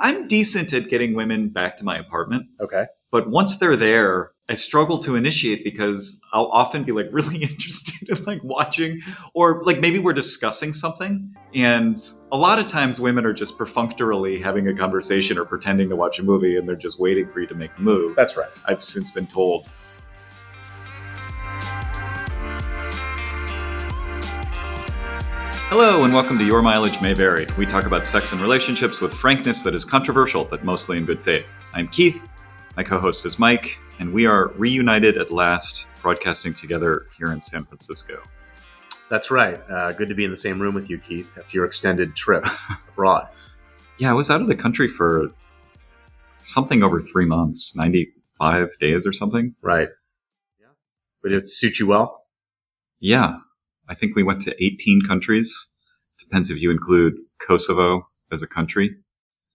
I'm decent at getting women back to my apartment, Okay. but once they're there, I struggle to initiate because I'll often be like really interested in like watching or like maybe we're discussing something and a lot of times women are just perfunctorily having a conversation or pretending to watch a movie and they're just waiting for you to make a move. That's right. I've since been told. Hello, and welcome to Your Mileage May Vary. We talk about sex and relationships with frankness that is controversial, but mostly in good faith. I'm Keith. My co host is Mike, and we are reunited at last, broadcasting together here in San Francisco. That's right. Uh, good to be in the same room with you, Keith, after your extended trip abroad. Yeah, I was out of the country for something over three months, 95 days or something. Right. Yeah. Would it suit you well? Yeah, I think we went to 18 countries. Depends if you include Kosovo as a country.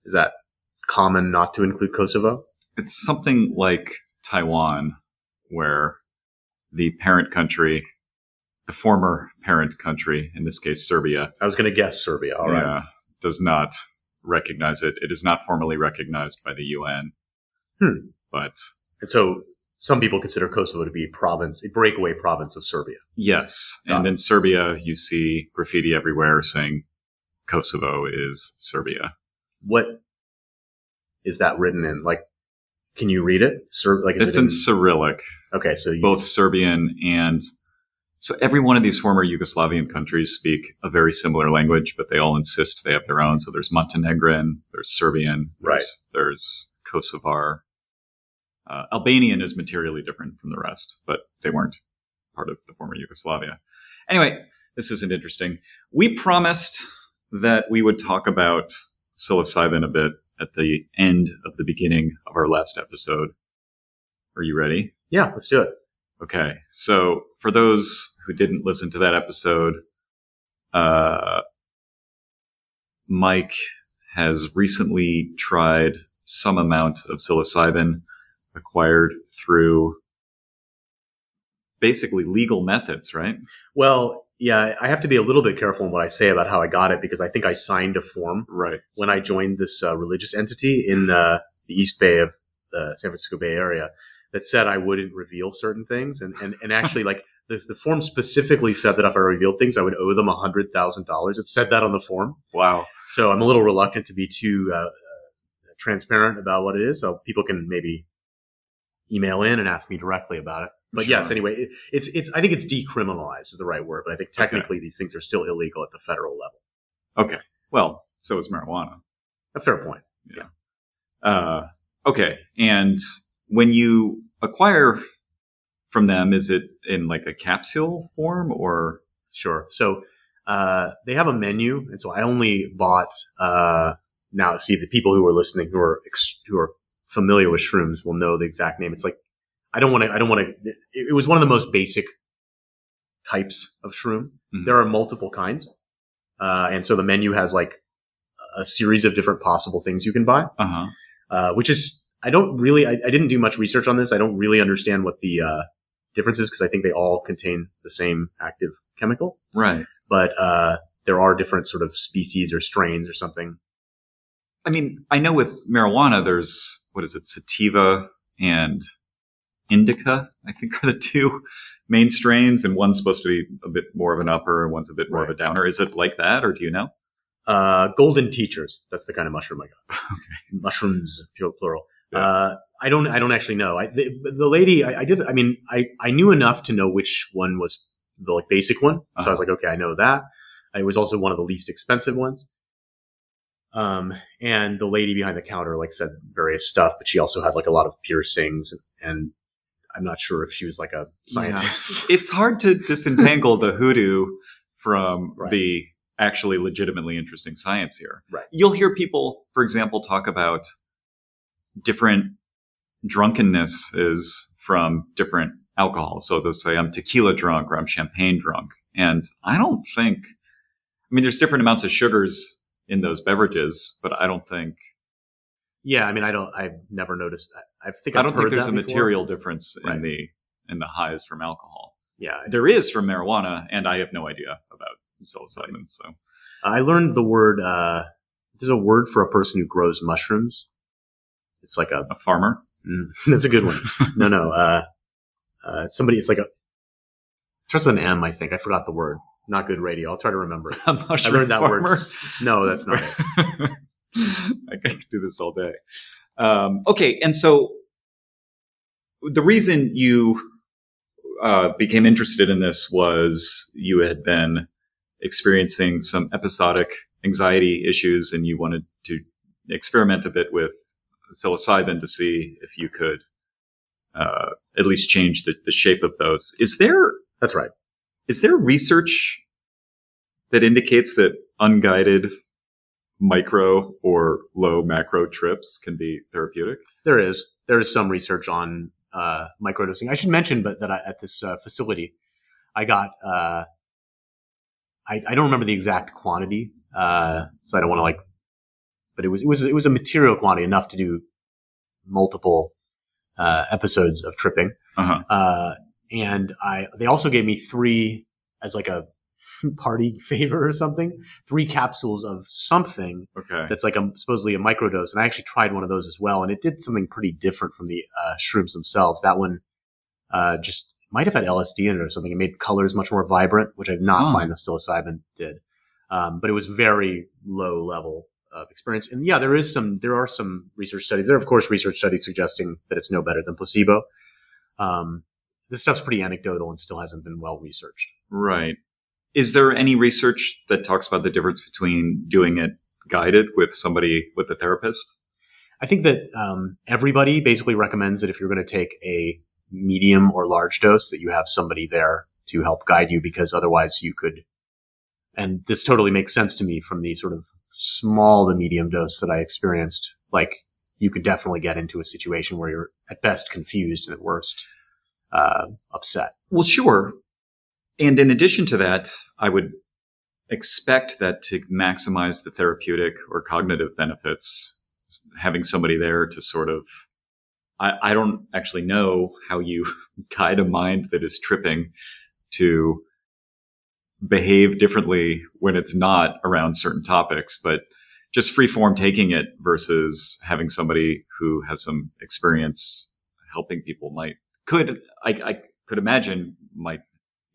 Is that common not to include Kosovo? It's something like Taiwan, where the parent country, the former parent country, in this case Serbia, I was going to guess Serbia. All right. yeah, does not recognize it. It is not formally recognized by the UN. Hmm. But And so some people consider Kosovo to be a province, a breakaway province of Serbia. yes, Got and it. in Serbia, you see graffiti everywhere saying Kosovo is Serbia. What is that written in? Like, can you read it? Ser- like, is It's it in Cyrillic. okay, so you, both Serbian and so every one of these former Yugoslavian countries speak a very similar language, but they all insist they have their own. So there's Montenegrin, there's Serbian, there's, there's Kosovar. Uh, Albanian is materially different from the rest, but they weren't part of the former Yugoslavia. Anyway, this isn't interesting. We promised that we would talk about psilocybin a bit at the end of the beginning of our last episode. Are you ready? yeah, let's do it. Okay, so for those who didn't listen to that episode, uh, Mike has recently tried some amount of psilocybin acquired through basically legal methods, right? Well, yeah, I have to be a little bit careful in what I say about how I got it because I think I signed a form Right. when I joined this uh, religious entity in uh, the East Bay of the San Francisco Bay Area that said I wouldn't reveal certain things, and and, and actually like this, the form specifically said that if I revealed things, I would owe them a hundred thousand dollars. It said that on the form, Wow. so I'm a little reluctant to be too uh, uh, transparent about what it is, so people can maybe email in and ask me directly about it. But Sure. yes, anyway, it, it's it's I think it's decriminalized is the right word, but I think technically these things are still illegal at the federal level. Okay. Well, so is marijuana. A fair point. Yeah. Uh, okay. And when you acquire from them, is it in like a capsule form or? Sure. So uh, they have a menu, and so I only bought. Uh, now, see the people who are listening who are ex- who are familiar with shrooms will know the exact name. It's like I don't want to. I don't want to. It, was one of the most basic types of shroom. Mhm. There are multiple kinds, uh, and so the menu has like a series of different possible things you can buy, Uh huh. uh, which is I don't really. I, I didn't do much research on this. I don't really understand what the uh, difference is because I think they all contain the same active chemical Right. but uh, there are different sort of species or strains or something. I mean, I know with marijuana, there's what is it, sativa and indica. I think are the two main strains, and one's supposed to be a bit more of an upper, and one's a bit more of a downer. Is it like that, or do you know? Uh, golden teachers. That's the kind of mushroom I got. Mushrooms, pure plural. Yeah. Uh, I don't. I don't actually know. I, the, the lady. I, I did. I mean, I, I knew enough to know which one was the like basic one. So I Uh-huh. was like, okay, I know that. It was also one of the least expensive ones. Um, and the lady behind the counter like said various stuff, but she also had like a lot of piercings, and, and I'm not sure if she was like a scientist. It's hard to disentangle the hoodoo from Right. the actually legitimately interesting science here. Right. You'll hear people, for example, talk about different drunkenness is from different alcohol. So they'll say I'm tequila drunk or I'm champagne drunk. And I don't think, I mean, there's different amounts of sugars in those beverages, but I don't think, Yeah, I mean, I don't. I've never noticed that. I think I I've don't think there's a before. material difference Right. in the, in the highs from alcohol. Yeah, There is from marijuana, and I have no idea about psilocybin. So I learned the word uh, there's a word for a person who grows mushrooms. It's like a A farmer. Mm, that's a good one. no, no. Uh, uh, somebody. It's like a it starts with an M. I think I forgot the word. Not good radio. I'll try to remember it. Mushroom learned that word. No, that's not it. I could do this all day. Um, okay, and so the reason you uh, became interested in this was you had been experiencing some episodic anxiety issues, and you wanted to experiment a bit with psilocybin to see if you could uh, at least change the, the shape of those. Is there That's right. Is there research that indicates that unguided micro or low macro trips can be therapeutic? There is there is some research on uh, microdosing. I should mention, but that I, at this uh, facility, I got uh, I, I don't remember the exact quantity, uh, so I don't want to like, but it was it was it was a material quantity enough to do multiple uh, episodes of tripping. Uh-huh. And I they also gave me three as like a party favor or something, three capsules of something Okay. that's like a supposedly a microdose. And I actually tried one of those as well, and it did something pretty different from the uh, shrooms themselves. That one uh, just might have had LSD in it or something. It made colors much more vibrant, which I did not Oh. find the psilocybin did. Um, but it was very low level of experience. And yeah, there is some there are some research studies. There are of course research studies suggesting that it's no better than placebo. Um, this stuff's pretty anecdotal and still hasn't been well researched. Right. Is there any research that talks about the difference between doing it guided with somebody with a therapist? I think that um, everybody basically recommends that if you're going to take a medium or large dose, that you have somebody there to help guide you because otherwise you could. And this totally makes sense to me from the sort of small to medium dose that I experienced. Like you could definitely get into a situation where you're at best confused and at worst uh, upset. Well, sure. And in addition to that, I would expect that to maximize the therapeutic or cognitive benefits, having somebody there to sort of, I, I don't actually know how you guide a mind that is tripping to behave differently when it's not around certain topics, but just free form taking it versus having somebody who has some experience helping people might could I, I could imagine might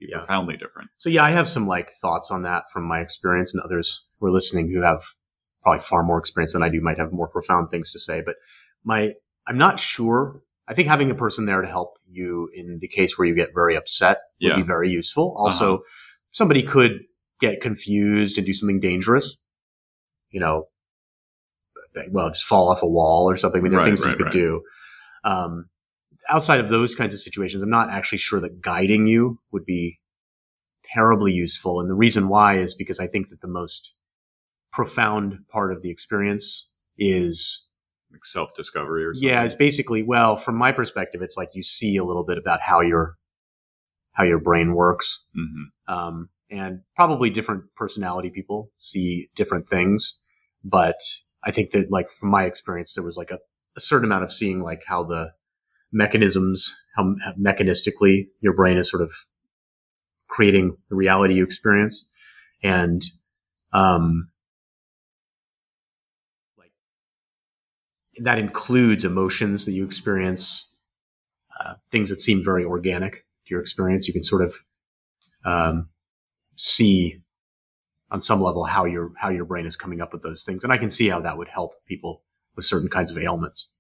be Yeah. profoundly different. So yeah, I have some like thoughts on that from my experience, and others who are listening who have probably far more experience than I do might have more profound things to say. But my, I'm not sure. I think having a person there to help you in the case where you get very upset would Yeah. be very useful. Also, somebody could get confused and do something dangerous. You know, well, just fall off a wall or something. I mean, there are Right, things that you could right. do. Um, outside of those kinds of situations, I'm not actually sure that guiding you would be terribly useful. And the reason why is because I think that the most profound part of the experience is, Like self discovery or something. yeah, it's basically, well, from my perspective, it's like you see a little bit about how your, how your brain works. hmm Um, and probably different personality people see different things. But I think that like from my experience, there was like a, a certain amount of seeing like how the mechanisms, how mechanistically your brain is sort of creating the reality you experience. And, um, like that includes emotions that you experience, uh, things that seem very organic to your experience. You can sort of, um, see on some level how your how your brain is coming up with those things, and I can see how that would help people with certain kinds of ailments.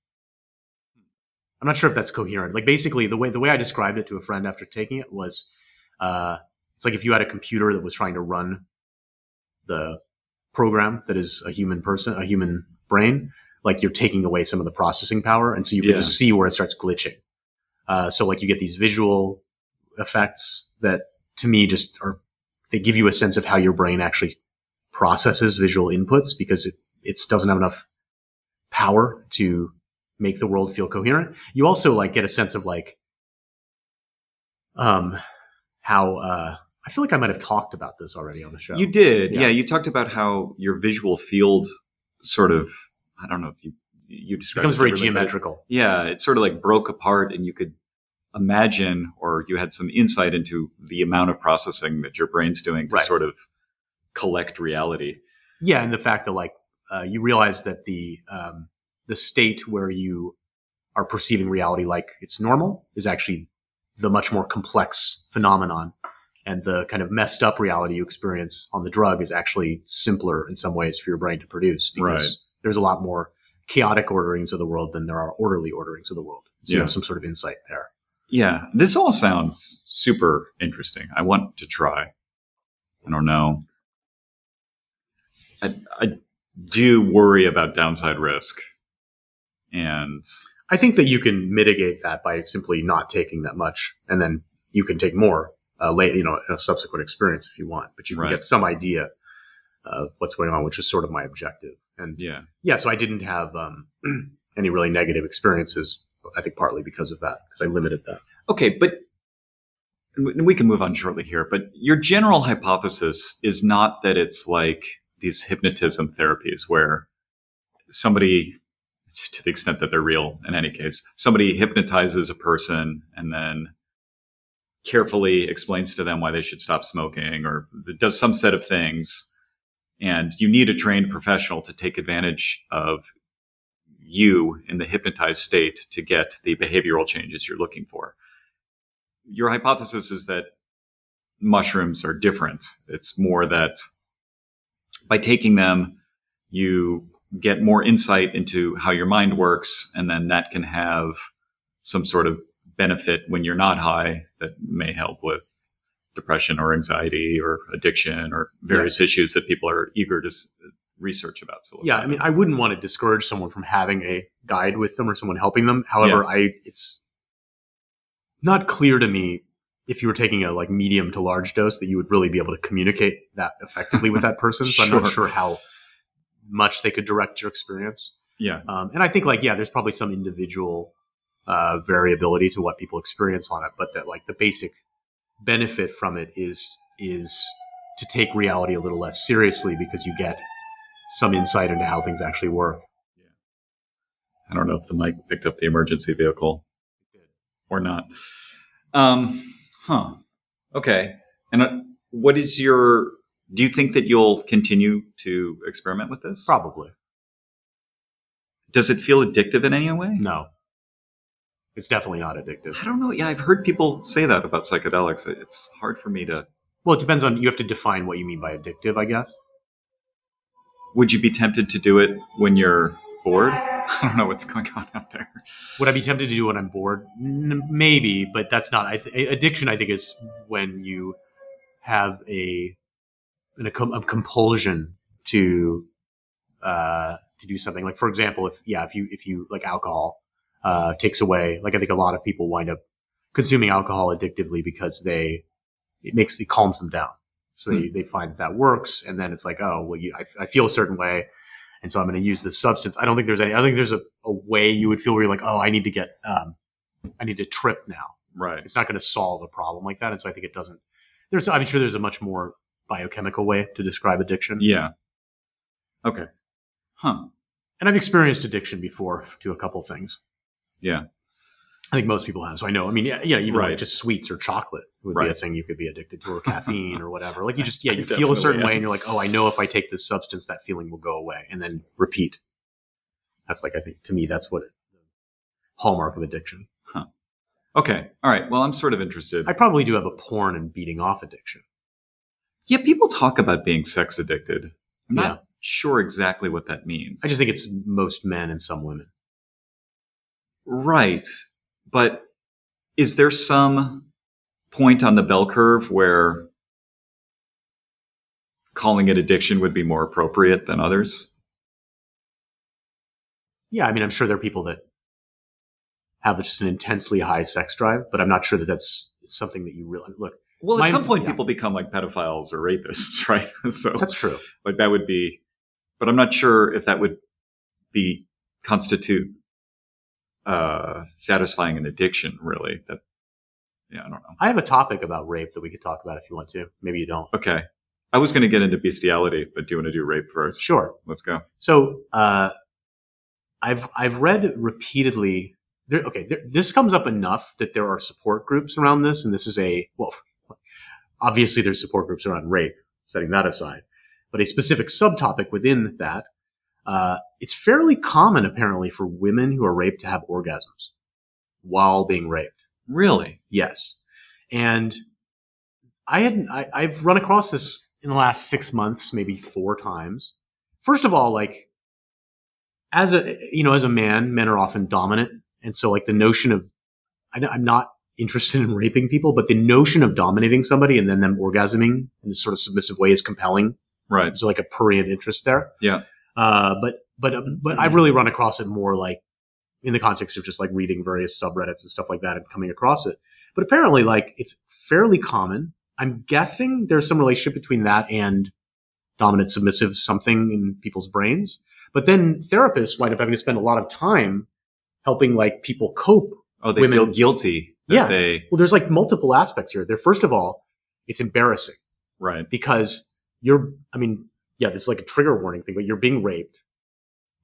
I'm not sure if that's coherent. Like basically, the way the way I described it to a friend after taking it was, uh, it's like if you had a computer that was trying to run the program that is a human person, a human brain. Like you're taking away some of the processing power, and so you can Yeah. just see where it starts glitching. Uh, so like you get these visual effects that to me just are they give you a sense of how your brain actually processes visual inputs because it it doesn't have enough power to make the world feel coherent. You also like get a sense of like um how uh I feel like I might have talked about this already on the show. You did. Yeah. Yeah. You talked about how your visual field sort of, I don't know if you, you it described becomes it very differently, but geometrical. yeah. It sort of like broke apart and you could imagine or you had some insight into the amount of processing that your brain's doing to Right. sort of collect reality. Yeah, and the fact that like uh, you realize that the um, the state where you are perceiving reality like it's normal is actually the much more complex phenomenon. And the kind of messed up reality you experience on the drug is actually simpler in some ways for your brain to produce because Right. there's a lot more chaotic orderings of the world than there are orderly orderings of the world. So you have some sort of insight there. Yeah, this all sounds super interesting. I want to try. I don't know. I, I do worry about downside risk. And I think that you can mitigate that by simply not taking that much, and then you can take more uh, late, you know, in a subsequent experience if you want. But you can Right. get some idea of what's going on, which is sort of my objective. And yeah, yeah, so I didn't have um, any really negative experiences. I think partly because of that, because I limited that. Okay, but and we can move on shortly here. But your general hypothesis is not that it's like these hypnotism therapies where somebody, to the extent that they're real in any case, somebody hypnotizes a person and then carefully explains to them why they should stop smoking or does some set of things. And you need a trained professional to take advantage of you in the hypnotized state to get the behavioral changes you're looking for. Your hypothesis is that mushrooms are different. It's more that by taking them, you get more insight into how your mind works, and then that can have some sort of benefit when you're not high that may help with depression or anxiety or addiction or various issues that people are eager to s- research about. psilocybin. Yeah, I mean, I wouldn't want to discourage someone from having a guide with them or someone helping them. However, I it's not clear to me if you were taking a like medium to large dose that you would really be able to communicate that effectively with that person. So I'm not Sure. sure how much they could direct your experience. yeah, Um, and I think like yeah, there's probably some individual uh, variability to what people experience on it, but that like the basic benefit from it is is to take reality a little less seriously because you get some insight into how things actually work. Yeah. I don't know if the mic picked up the emergency vehicle or not. Um, huh. Okay. And uh, what is your? Do you think that you'll continue to experiment with this? Probably Does it feel addictive in any way? no. It's definitely not addictive. I don't know. Yeah, I've heard people say that about psychedelics. It's hard for me to. Well, it depends on you have to define what you mean by addictive, I guess. Would you be tempted to do it when you're bored? I don't know what's going on out there. Would I be tempted to do it when I'm bored? N- maybe, but that's not. I th- addiction, I think, is when you have a an, a, com- a compulsion to uh, to do something. Like, for example, if yeah, if you if you like alcohol uh, takes away. Like, I think a lot of people wind up consuming alcohol addictively because they it makes it calms them down. So they, they find that that works, and then it's like, oh, well, you, I, I feel a certain way, and so I'm going to use this substance. I don't think there's any. I think there's a, a way you would feel where you're like, oh, I need to get, um, I need to trip now. Right. It's not going to solve a problem like that, and so I think it doesn't. There's, I'm sure there's a much more biochemical way to describe addiction, Yeah. Okay. Huh. and I've experienced addiction before to a couple things. Yeah. I think most people have. So I know. I mean, yeah, yeah even Right. like just sweets or chocolate would be a thing you could be addicted to, or caffeine or whatever. Like you just, yeah, you feel a certain definitely way, and you're like, oh, I know if I take this substance, that feeling will go away, and then repeat. That's like I think to me, that's what hallmark of addiction. Huh. Okay. All right. Well, I'm sort of interested. I probably do have a porn and beating off addiction. Yeah, people talk about being sex addicted. I'm not Yeah. sure exactly what that means. I just think it's most men and some women. right. But is there some point on the bell curve where calling it addiction would be more appropriate than others? Yeah, I mean, I'm sure there are people that have just an intensely high sex drive, but I'm not sure that that's something that you really look. Well, My- at some point, yeah. people become like pedophiles or rapists, right? so, That's true. like, that would be, but I'm not sure if that would be constitute uh, satisfying an addiction, really. That, yeah, I don't know. I have a topic about rape that we could talk about if you want to. Maybe you don't. Okay. I was going to get into bestiality, but do you want to do rape first? Sure. Let's go. So uh, I've I've read repeatedly. There, okay, there, this comes up enough that there are support groups around this, and this is a well. Obviously, there's support groups around rape. Setting that aside, but a specific subtopic within that Uh, it's fairly common, apparently, for women who are raped to have orgasms while being raped. Really? Yes. And I had I, I've run across this in the last six months, maybe four times. First of all, like as a you know, as a man, men are often dominant, and so like the notion of I, I'm not interested in raping people, but the notion of dominating somebody and then them orgasming in this sort of submissive way is compelling. Right. There's like a prurient interest there. Yeah. Uh, but but um, but I've really run across it more like in the context of just like reading various subreddits and stuff like that and coming across it. But apparently, like it's fairly common. I'm guessing there's some relationship between that and dominant submissive something in people's brains. But then therapists wind up having to spend a lot of time helping like people cope. Oh, they Women- feel guilty Yeah. they Well, there's like multiple aspects here. There, first of all, it's embarrassing right. because you're, I mean, yeah, this is like a trigger warning thing, but you're being raped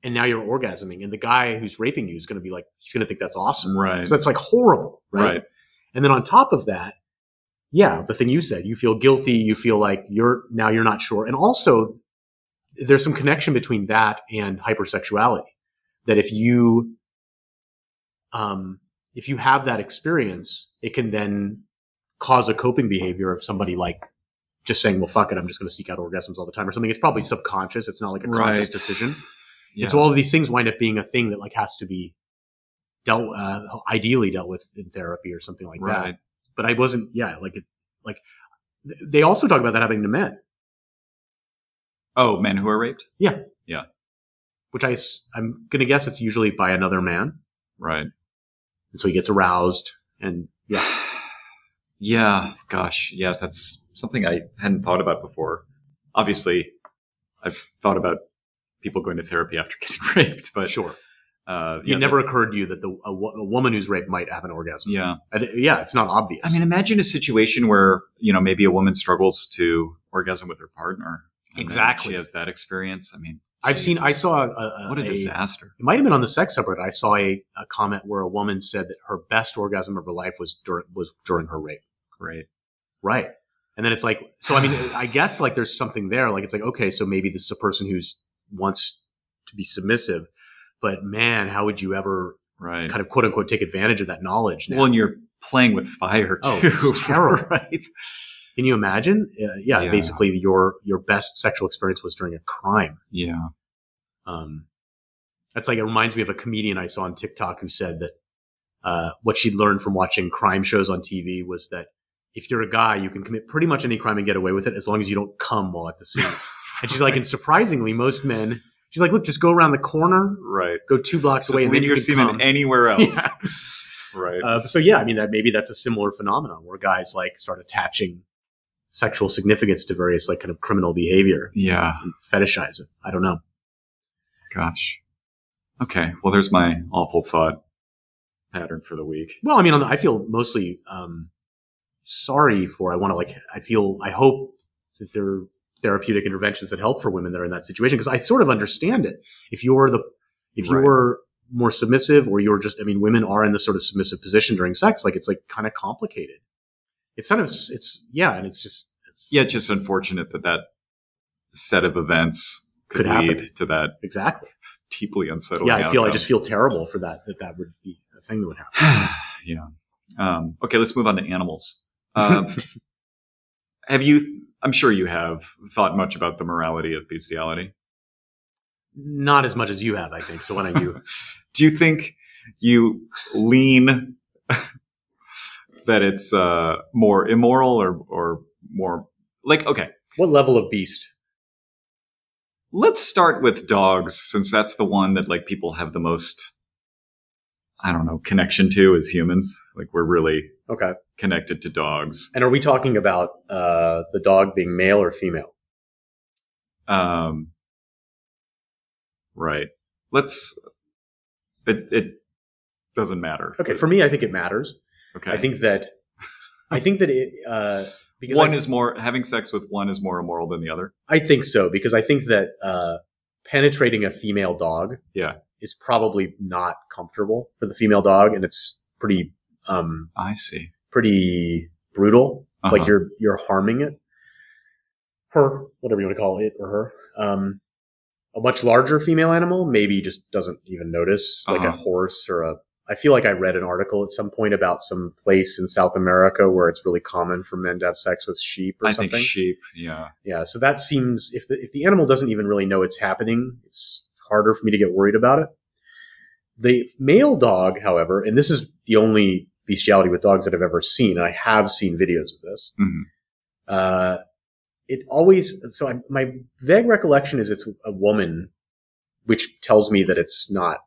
and now you're orgasming and the guy who's raping you is going to be like, he's going to think that's awesome. Right. So that's like horrible, right? Right. And then on top of that, yeah, the thing you said, you feel guilty, you feel like you're now you're not sure. And also there's some connection between that and hypersexuality. That if you um if you have that experience, it can then cause a coping behavior of somebody like just saying, well, fuck it, I'm just going to seek out orgasms all the time or something. It's probably subconscious. It's not like a conscious decision. Yeah. And so all of these things wind up being a thing that like has to be dealt, uh, ideally dealt with in therapy or something like that but I wasn't. Yeah, like it, like they also talk about that happening to men, Oh, men who are raped? Yeah. Yeah. Which I, I'm gonna guess it's usually by another man, Right. And so he gets aroused, and yeah, Yeah, gosh, yeah, that's something I hadn't thought about before. Obviously, I've thought about people going to therapy after getting raped, but sure. uh, It yeah, never occurred to you that the a, a woman who's raped might have an orgasm. yeah. And it- yeah, it's not obvious. I mean, imagine a situation where you know maybe a woman struggles to orgasm with her partner. Exactly. she has that experience. I mean, I've seen. I saw a, a, what a a- disaster. It might have been on the sex subreddit. I saw a, a comment where a woman said that her best orgasm of her life was during was during her rape. Great. Right. And then it's like, so I mean, I guess like there's something there. Like it's like, okay, so maybe this is a person who's wants to be submissive, but man, how would you ever Right. kind of quote unquote take advantage of that knowledge now? Well, and you're playing with fire oh, too, Oh, it's terrible. right? Can you imagine? Uh, yeah, Yeah. basically your, your best sexual experience was during a crime. Yeah. Um, that's like, it reminds me of a comedian I saw on TikTok who said that, uh, what she'd learned from watching crime shows on TV was that if you're a guy, you can commit pretty much any crime and get away with it as long as you don't come while at the scene. And she's like, and surprisingly, most men, she's like, look, just go around the corner, Right. go two blocks Just away, and leave then you your can semen come. anywhere else. Yeah. Right. Uh, so yeah, I mean that maybe that's a similar phenomenon where guys like start attaching sexual significance to various like kind of criminal behavior yeah. fetishize it. I don't know. Gosh. Okay. Well, there's my awful thought pattern for the week. Well, I mean, I feel mostly um, sorry for. I want to like. I feel. I hope that there are therapeutic interventions that help for women that are in that situation because I sort of understand it. If you're the, if Right. you're more submissive or you're just, I mean, women are in this sort of submissive position during sex. Like it's like kind of complicated. It's kind of it's yeah, and it's just it's Yeah, it's just unfortunate that that set of events could, Could happen. lead to that exactly. deeply unsettling. Yeah, I feel. I just feel terrible for that. That that would be a thing that would happen. yeah. Um, okay, let's move on to animals. Um, have you? I'm sure you have thought much about the morality of bestiality. Not as much as you have, I think. So why don't you? Do you think you lean that it's uh, more immoral or or more like okay? what level of beast? Let's start with dogs, since that's the one that like people have the most, I don't know, connection to as humans. Like we're really Okay. connected to dogs. And are we talking about uh, the dog being male or female? Um, right. Let's. It it doesn't matter. Okay. For me, I think it matters. Okay. I think that I think that it uh, because one I, is more having sex with one is more immoral than the other. I think so because I think that uh, penetrating a female dog Yeah. is probably not comfortable for the female dog, and it's pretty um, I see. pretty brutal. Uh-huh. Like you're you're harming it, her, whatever you want to call it, or her. Um, a much larger female animal maybe just doesn't even notice, like a Uh-huh. horse or a. I feel like I read an article at some point about some place in South America where it's really common for men to have sex with sheep or I something. think sheep. Yeah. yeah, so that seems if the if the animal doesn't even really know it's happening, it's harder for me to get worried about it. The male dog, however, and this is the only bestiality with dogs that I've ever seen, I have seen videos of this. Mhm. Uh, it always so I, my vague recollection is it's a woman, which tells me that it's not.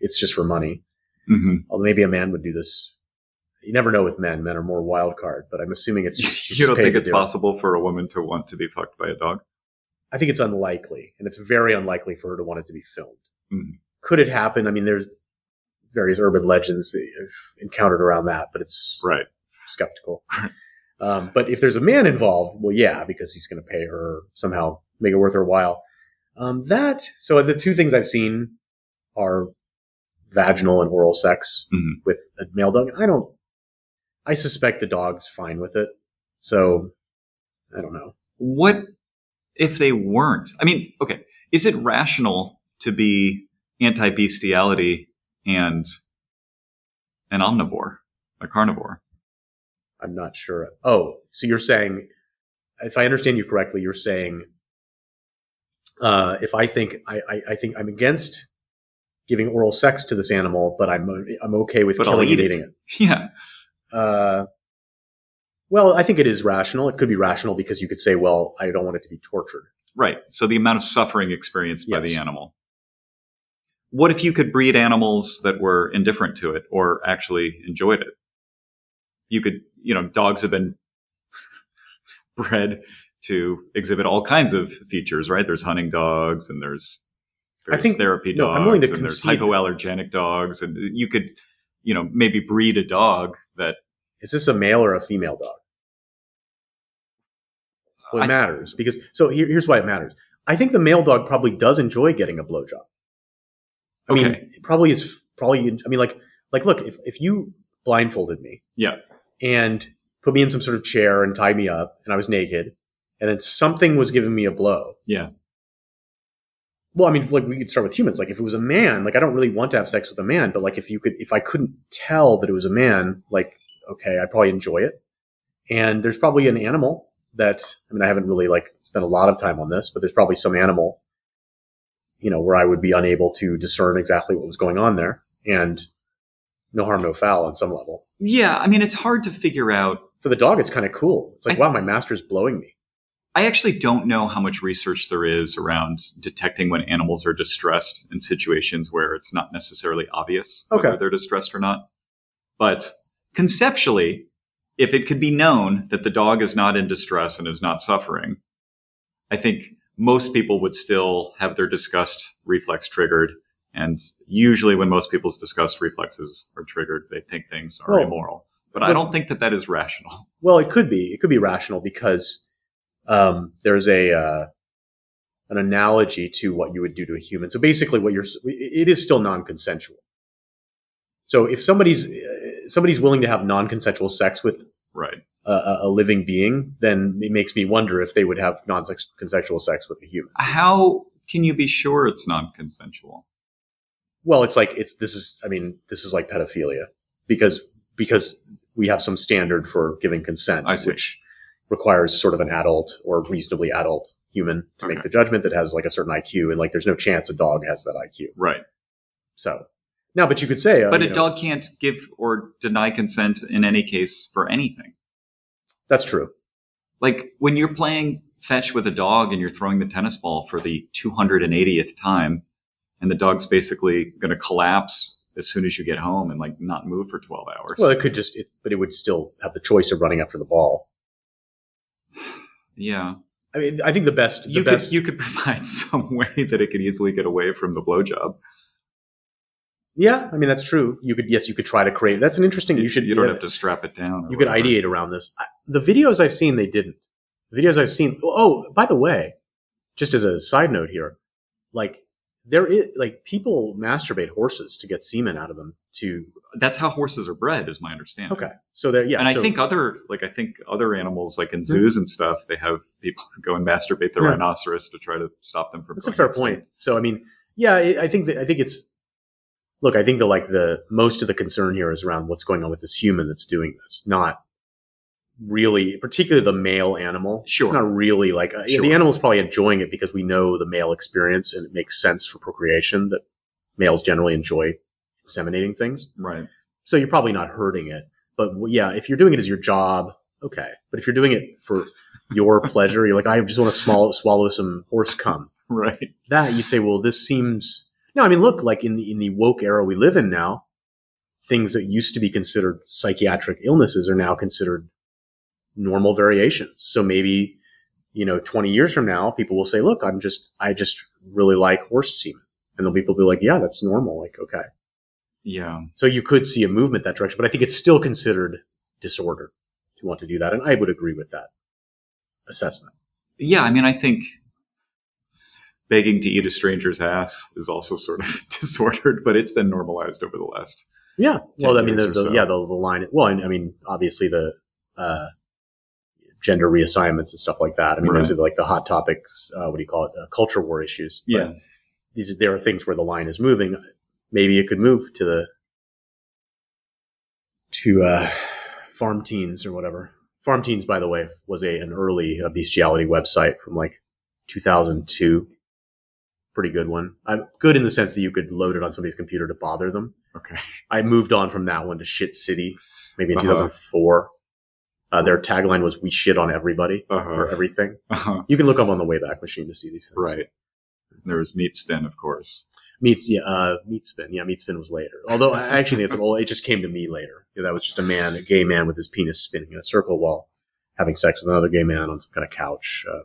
It's just for money. Hmm Although maybe a man would do this. You never know with men. Men are more wild card, but I'm assuming it's. she's You don't think it's do it. possible for a woman to want to be fucked by a dog? I think it's unlikely, and it's very unlikely for her to want it to be filmed. Mhm. Could it happen? I mean, there's various urban legends that I've encountered around that, but it's Right. skeptical. um, but if there's a man involved, well, yeah, because he's going to pay her somehow, make it worth her while. Um, that so the two things I've seen are vaginal and oral sex Mhm. with a male dog. I don't. I suspect the dog's fine with it, so I don't know. What if they weren't? I mean, okay, is it rational to be anti bestiality and an omnivore, a carnivore? I'm not sure. Oh, so you're saying, if I understand you correctly, you're saying, uh, if I think I, I, I think I'm against giving oral sex to this animal, but I'm I'm okay with But killing and eat it. it. Yeah. Uh, well, I think it is rational. It could be rational because you could say, well, I don't want it to be tortured. Right. So the amount of suffering experienced by the animal. What if you could breed animals that were indifferent to it or actually enjoyed it? You could, you know, dogs have been bred to exhibit all kinds of features, right? There's hunting dogs and there's I there's think- therapy no, dogs I'm willing to and there's hypoallergenic dogs and you could, you know, maybe breed a dog that Is this a male or a female dog? Well, it I- matters because so here, here's why it matters. I think the male dog probably does enjoy getting a blowjob. I mean, Okay. it probably is probably. I mean, like, like, look, if if you blindfolded me, Yeah. and put me in some sort of chair and tied me up, and I was naked, and then something was giving me a blow. Yeah. Well, I mean, like we could start with humans. Like, if it was a man, like I don't really want to have sex with a man, but like if you could, if I couldn't tell that it was a man, like okay, I'd probably enjoy it. And there's probably an animal that I mean, I haven't really like spent a lot of time on this, but there's probably some animal, you know, where I would be unable to discern exactly what was going on there, and no harm, no foul on some level. Yeah, I mean it's hard to figure out For the dog, it's kind of cool. It's like, I- wow, my master's blowing me. I actually don't know how much research there is around detecting when animals are distressed in situations where it's not necessarily obvious whether they're distressed or not. But conceptually, if it could be known that the dog is not in distress and is not suffering, I think most people would still have their disgust reflex triggered. And usually, when most people's disgust reflexes are triggered, they think things are Well, immoral. But I don't think that that is rational. Well, it could be. It could be rational because um, there's a uh, an analogy to what you would do to a human. So basically, what you're it is still non-consensual. So if somebody's uh, somebody's willing to have non-consensual sex with Right. a, a living being, then it makes me wonder if they would have non-consensual sex with a human. How can you be sure it's non consensual? Well, it's like it's this is I mean this is like pedophilia because because we have some standard for giving consent, which requires sort of an adult or reasonably adult human to make the judgment that has like a certain IQ, and like there's no chance a dog has that IQ. Right. So now, but you could say, uh, But a know, dog can't give or deny consent in any case for anything. That's true. Like when you're playing fetch with a dog and you're throwing the tennis ball for the 280th time, and the dog's basically going to collapse as soon as you get home and like not move for 12 hours. Well, it could just, it, but it would still have the choice of running after the ball. Yeah. I mean, I think the best, the You best, could, you could provide some way that it could easily get away from the blowjob. yeah, I mean that's true. You could, yes, you could try to create. That's an interesting. You should, You don't yeah, have to strap it down. you could ideate around this. I, the videos I've seen, they didn't. The videos I've seen. Oh, by the way, just as a side note here, like there is like people masturbate horses to get semen out of them. To That's how horses are bred, is my understanding. okay, so there, yeah, and so- I think other like I think other animals like in hmm. zoos and stuff, they have people go and masturbate the Yeah. rhinoceros to try to stop them from. That's a fair point. So I mean, yeah, I I think that I think it's look. I think the like the most of the concern here is around what's going on with this human that's doing this, not really, particularly the male animal. Sure. it's not really like uh, Sure. the animal's probably enjoying it because we know the male experience and it makes sense for procreation that males generally enjoy inseminating things. Right. So you're probably not hurting it, but yeah, if you're doing it as your job, okay. But if you're doing it for your pleasure, you're like, I just want to swallow, swallow some horse cum Right. that you'd say, well, this seems no. I mean, look, like in the in the woke era we live in now, things that used to be considered psychiatric illnesses are now considered normal variations. So maybe you know, twenty years from now, people will say, look, I'm just I just really like horse semen, and be people be like, yeah, that's normal. Like, okay, Yeah. so you could see a movement that direction, but I think it's still considered disorder to want to do that, and I would agree with that assessment. Yeah. I mean, I think begging to eat a stranger's ass is also sort of disordered, but it's been normalized over the last. Yeah. Well, I mean, the, the so. yeah, the, the line. Well, and, I mean, obviously the uh, gender reassignments and stuff like that. I mean, those are like the hot topics. Uh, what do you call it? Uh, culture war issues. But Yeah. these are, there are things where the line is moving. Maybe it could move to the to uh, farm teens or whatever. Farm teens, by the way, was a an early bestiality website from like 2002. Pretty good one. I'm good in the sense that you could load it on somebody's computer to bother them. Okay. I moved on from that one to Shit City, maybe in Uh-huh. 2004. Uh, their tagline was "We shit on everybody or Uh-huh. everything." Uh-huh. You can look up on the Wayback Machine to see these things. Right. There was meat spin, of course. Meats, yeah, uh, Meat Spin. Yeah, Meat Spin was later. Although I actually it's well, it just came to me later. Yeah, that was just a man, a gay man with his penis spinning in a circle while having sex with another gay man on some kind of couch. Uh,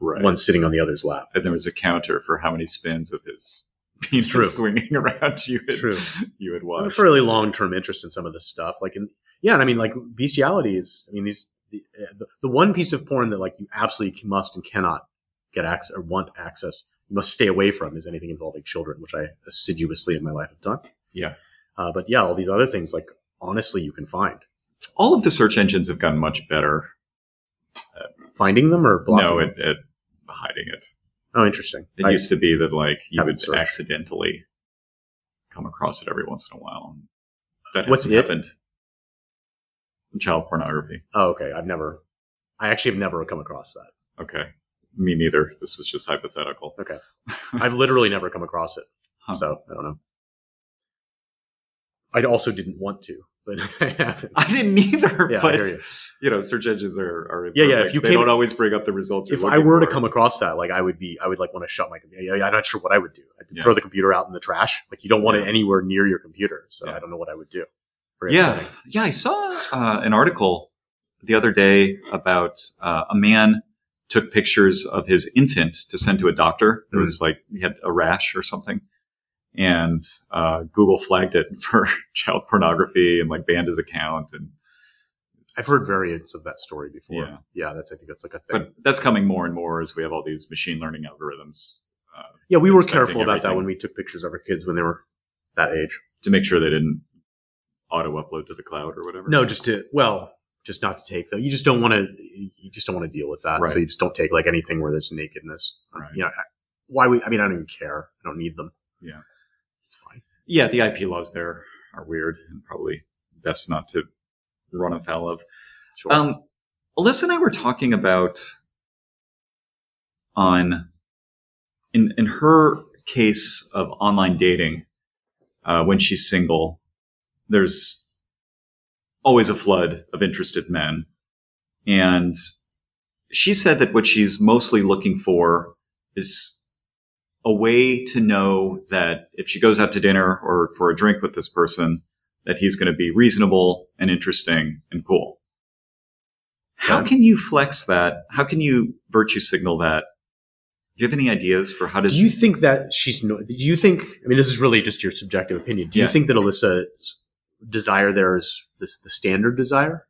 Right. One sitting on the other's lap. and there was a counter for how many spins of his penis true. swinging around you had, True. you had have a watched. fairly long term interest in some of this stuff. Like, in, yeah, and I mean, like bestiality is. I mean, these the, uh, the the one piece of porn that like you absolutely must and cannot get access or want access, you must stay away from is anything involving children, which I assiduously in my life have done. Yeah. uh, but yeah, all these other things, like honestly, you can find All of the search engines have gotten much better. finding them or blocking. No, at, at hiding it. oh, interesting. It I- used to be that like you would searched. accidentally come across it every once in a while. That What's hasn't it? happened. Child pornography. oh, okay. I've never. I actually have never come across that. Okay. Me neither. This was just hypothetical. Okay. I've literally never come across it. Huh. So I don't know. I also didn't want to, but I haven't. I didn't either, Yeah, but you. you. know, search engines are, are Yeah, yeah, if you they came- don't always bring up the results. If I were to come across that, like I would be, I would like want to shut my computer. Yeah, I'm not sure what I would do. I'd Yeah. throw the computer out in the trash. Like you don't want Yeah. it anywhere near your computer. So. I don't know what I would do. Yeah, upsetting. yeah, I saw uh, an article the other day about uh, a man took pictures of his infant to send to a doctor. It Hmm. was like he had a rash or something, and uh, Google flagged it for child pornography and like banned his account. And I've heard variants of that story before. Yeah. Yeah, that's I think that's like a thing. but that's coming more and more as we have all these machine learning algorithms uh, yeah, we were careful about that when we took pictures of our kids when they were that age. to make sure they didn't auto upload to the cloud or whatever. No, just to well, just not to take though. You just don't want to. You just don't want to deal with that. Right. So you just don't take like anything where there's nakedness. Right. You know, why we? I mean, I don't even care. I don't need them. Yeah. it's fine. yeah, the IP laws there are weird and probably best not to run afoul of. Sure. Um, Alyssa and I were talking about on in in her case of online dating uh, when she's single. There's always a flood of interested men, and she said that what she's mostly looking for is a way to know that if she goes out to dinner or for a drink with this person, that he's going to be reasonable and interesting and cool. How can you flex that? How can you virtue signal that? Do you have any ideas for how to? do you think that she's? No, do you think? I mean, this is really just your subjective opinion. Do you Yeah. think that Alyssa's desire there is this the standard desire?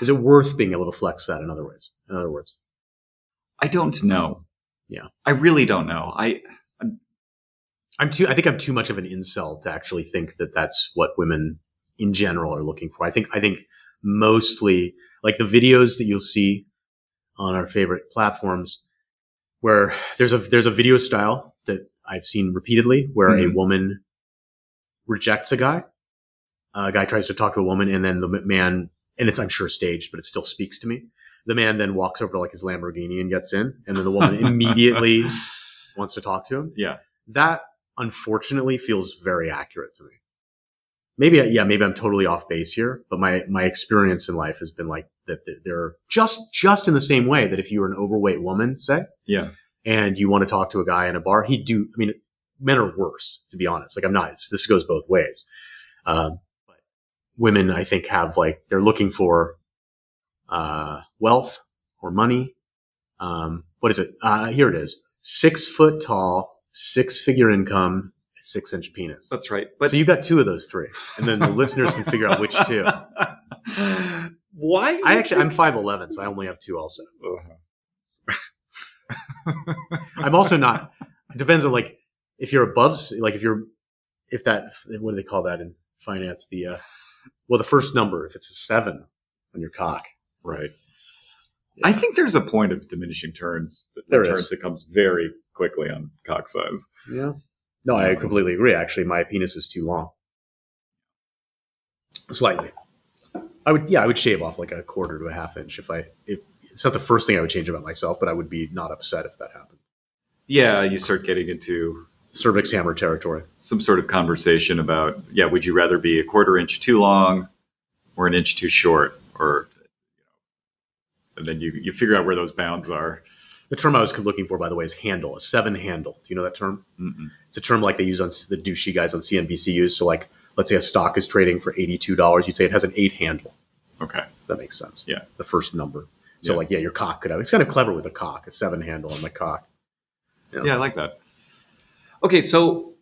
Is it worth being able to flex that in other ways? In other words, I don't know. Yeah. I really don't know. I I'm too. I think I'm too much of an incel to actually think that that's what women in general are looking for. I think. I think mostly like the videos that you'll see on our favorite platforms, where there's a there's a video style that I've seen repeatedly where Mhm. a woman rejects a guy. A guy tries to talk to a woman, and then the man, and it's I'm sure staged, but it still speaks to me. The man then walks over to like his Lamborghini and gets in, and then the woman immediately wants to talk to him Yeah. that unfortunately feels very accurate to me. Maybe, yeah, maybe I'm totally off base here, but my, my experience in life has been like that they're just, just in the same way that if you were an overweight woman, say, Yeah. and you want to talk to a guy in a bar, he'd do, I mean, men are worse, to be honest. Like I'm not, it's, this goes both ways. Um, but women, I think have like, they're looking for, uh, wealth or money. Um, what is it? Uh, here it is. Six foot tall, six figure income, six inch penis. That's right. But so you got two of those three, and then the listeners can figure out which two. Why? I actually, I'm five eleven, so I only have two. Also, Uh-huh. I'm also not. It depends on like if you're above, like if you're, if that, what do they call that in finance? The uh, well, the first number, if it's a seven on your cock, Right. I think there's a point of diminishing turns. There returns is. that comes very quickly on cock size. Yeah. No, I completely agree. Actually, my penis is too long. Slightly. I would, yeah, I would shave off like a quarter to a half inch if I. If, it's not the first thing I would change about myself, but I would be not upset if that happened. Yeah, you start getting into Cervix hammer territory. some sort of conversation about, yeah, would you rather be a quarter inch too long or an inch too short? Or, and then you, you figure out where those bounds are. The term I was looking for, by the way, is handle, a seven handle. Do you know that term? Mm-mm. It's a term like they use on the douchey guys on CNBC use. So, like, let's say a stock is trading for eighty-two dollars. You'd say it has an eight handle. Okay. That makes sense. Yeah. The first number. So, Yeah. like, yeah, your cock could have. It's kind of clever with a cock, a seven handle on the cock. Yeah. Yeah, I like that. Okay, so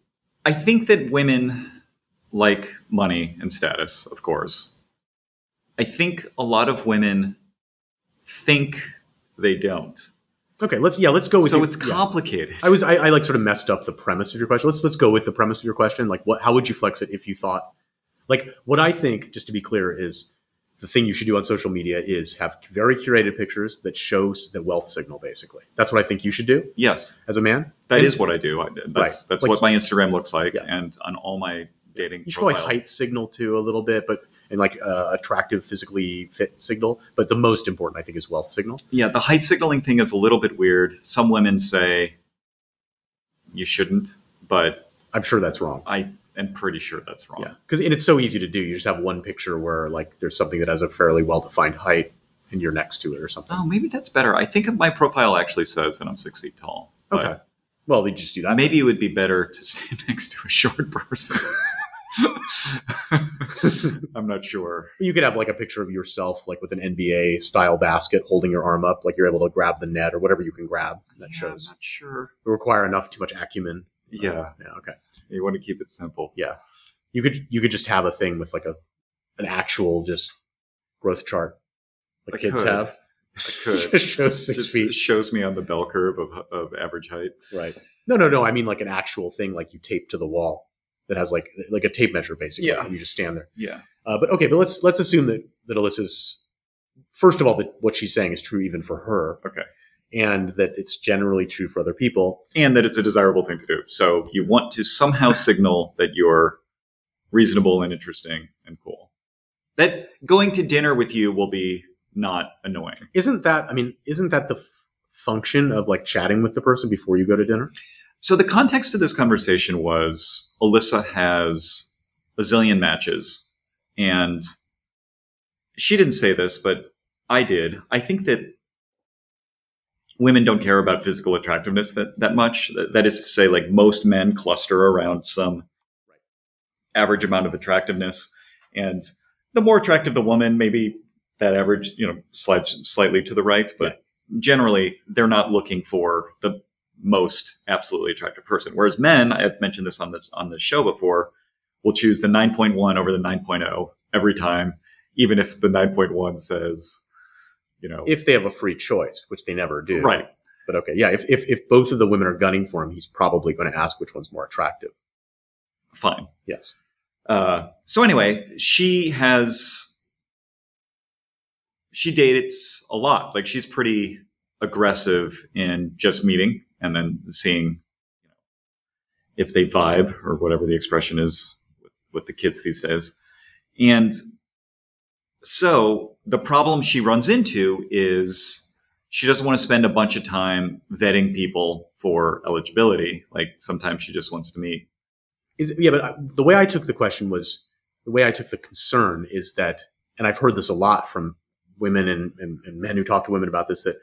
I think that women like money and status, of course. I think a lot of women think they don't. Okay, let's yeah, let's go with so your- it's yeah. complicated. I was I, I like sort of messed up the premise of your question. Let's let's go with the premise of your question. Like what how would you flex it if you thought like what I think, just to be clear, is the thing you should do on social media is have very curated pictures that shows the wealth signal basically. That's what I think you should do yes, as a man. that And is what I do. I, that's Right. that's Like- what my Instagram looks like, Yeah. and on all my dating you should probably height signal too a little bit, but and like uh, attractive physically fit signal. But the most important I think is wealth signal. Yeah, the height signaling thing is a little bit weird. Some women say you shouldn't, but I'm sure that's wrong. I am pretty sure that's wrong. Yeah, because and it's so easy to do. You just have one picture where like there's something that has a fairly well defined height, and you're next to it or something. Oh, maybe that's better. I think my profile actually says that I'm six feet tall. Okay. Well, they just do that. Maybe it would be better to stand next to a short person. I'm not sure. You could have like a picture of yourself, like with an NBA style basket, holding your arm up, like you're able to grab the net or whatever you can grab. That Yeah, I'm shows not sure. it require enough too much acumen. Yeah, Yeah. Okay. You want to keep it simple. Yeah. You could you could just have a thing with like a an actual just growth chart, like I kids could. have. I could. just shows six Just feet. shows me on the bell curve of, of average height. Right. No, no, no. I mean like an actual thing, like you tape to the wall that has like like a tape measure basically, Yeah. and you just stand there. Yeah. Uh, but okay, but let's let's assume that that Alyssa's first of all that what she's saying is true even for her. Okay. And that it's generally true for other people. And that it's a desirable thing to do. So you want to somehow signal that you're reasonable and interesting and cool. That going to dinner with you will be not annoying. Isn't that? I mean, isn't that the f- function of like chatting with the person before you go to dinner? So the context of this conversation was Alyssa has a zillion matches, and she didn't say this, but I did. I think that women don't care about physical attractiveness that, that much. That- is to say, like most men cluster around some average amount of attractiveness, and the more attractive the woman, maybe that average, you know, slides slightly to the right, but generally they're not looking for the most absolutely attractive person. Whereas men, I've mentioned this on the on the show before, will choose the 9.1 over the 9.0 every time, even if the 9.1 says, you know, If they have a free choice, which they never do. right. But okay, yeah. If if if both of the women are gunning for him, he's probably going to ask which one's more attractive. Fine. Yes. Uh, so anyway, she has she dates a lot. Like she's pretty aggressive in just meeting and then seeing you know, if they vibe or whatever the expression is with, with the kids these days. And so the problem she runs into is she doesn't want to spend a bunch of time vetting people for eligibility. Like sometimes she just wants to meet. Is yeah, but I, the way I took the question was the way I took the concern is that, and I've heard this a lot from women and, and, and men who talk to women about this that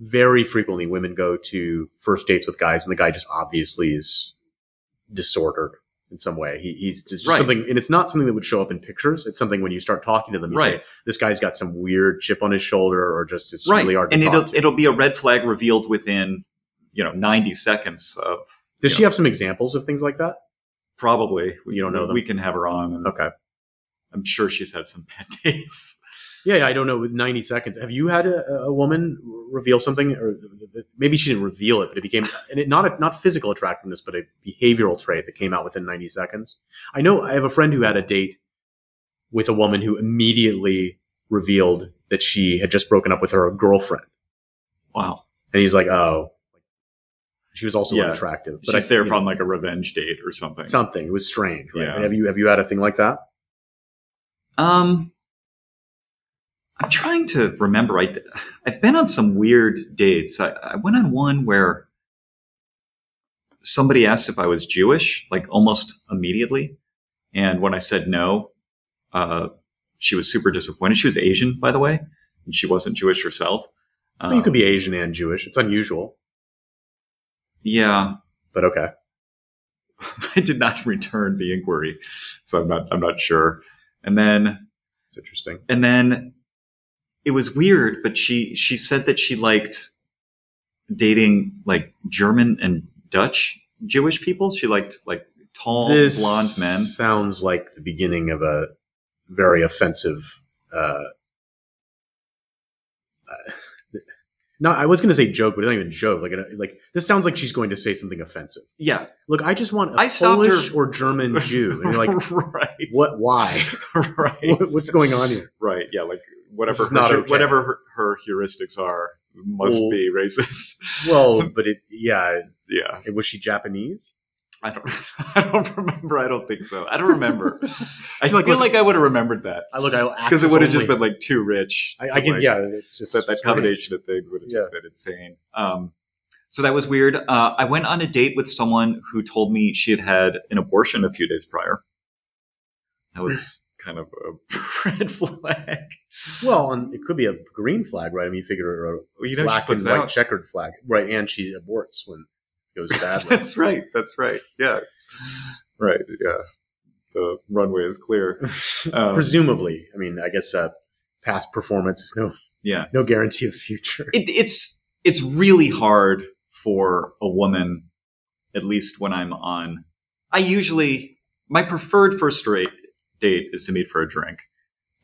very frequently women go to first dates with guys and the guy just obviously is disordered in some way. He, he's just Right. something, and it's not something that would show up in pictures. It's something when you start talking to them, you Right. say, this guy's got some weird chip on his shoulder or just it's right. really hard and it'll, to. it'll be a red flag revealed within, you know, 90 seconds of Does she know, have some examples of things like that? probably. You don't know them? We can have her on and Okay. I'm sure she's had some bad dates. Yeah, I don't know. With 90 seconds, have you had a, a woman reveal something, or maybe she didn't reveal it, but it became and it, not a, not physical attractiveness, but a behavioral trait that came out within 90 seconds? I know I have a friend who had a date with a woman who immediately revealed that she had just broken up with her girlfriend, Wow. and he's like, "Oh, she was also Yeah. unattractive." But I- she's there you from know, like a revenge date or something. something. It was strange. Right? Yeah. Have you have you had a thing like that? Um, I'm trying to remember. I, I've been on some weird dates. I, I went on one where somebody asked if I was Jewish, like almost immediately. And when I said no, uh, she was super disappointed. She was Asian, by the way, and she wasn't Jewish herself. Well, you Um, could be Asian and Jewish. It's unusual, yeah. but okay. I did not return the inquiry, so I'm not. I'm not sure. And then It's interesting. and then it was weird but she she said that she liked dating like german and dutch jewish people she liked like tall blonde men sounds like the beginning of a very offensive. Uh, uh, no, I was going to say joke, but it's not even joke. Like, like this sounds like she's going to say something offensive. yeah Look, I just want a I Polish her- or German Jew, and you're like, right what? Why? right What- What's going on here? right yeah like whatever her, not okay. whatever her, her heuristics are must Well- be racist Well, but it, yeah, yeah was she Japanese? i don't i don't remember i don't think so i don't remember i feel like- feel like i would have remembered that I look, I because it would have just been like too rich. I, to, I can, like- yeah, it's just that, that strange. combination of things would have just been insane. Um, so that was weird. Uh, I went on a date with someone who told me she had had an abortion a few days prior. That was kind of a red flag. Well, and it could be a green flag, right? I mean, you figure a Well, you know, black and white out. checkered flag, right? And she aborts when it goes badly. That's right. That's right. Yeah. Right. Yeah. The runway is clear. Um, Presumably, I mean, I guess uh, past performance is no yeah. no guarantee of future. it, it's it's really hard for a woman, at least when I'm on. I usually my preferred first rate date is to meet for a drink,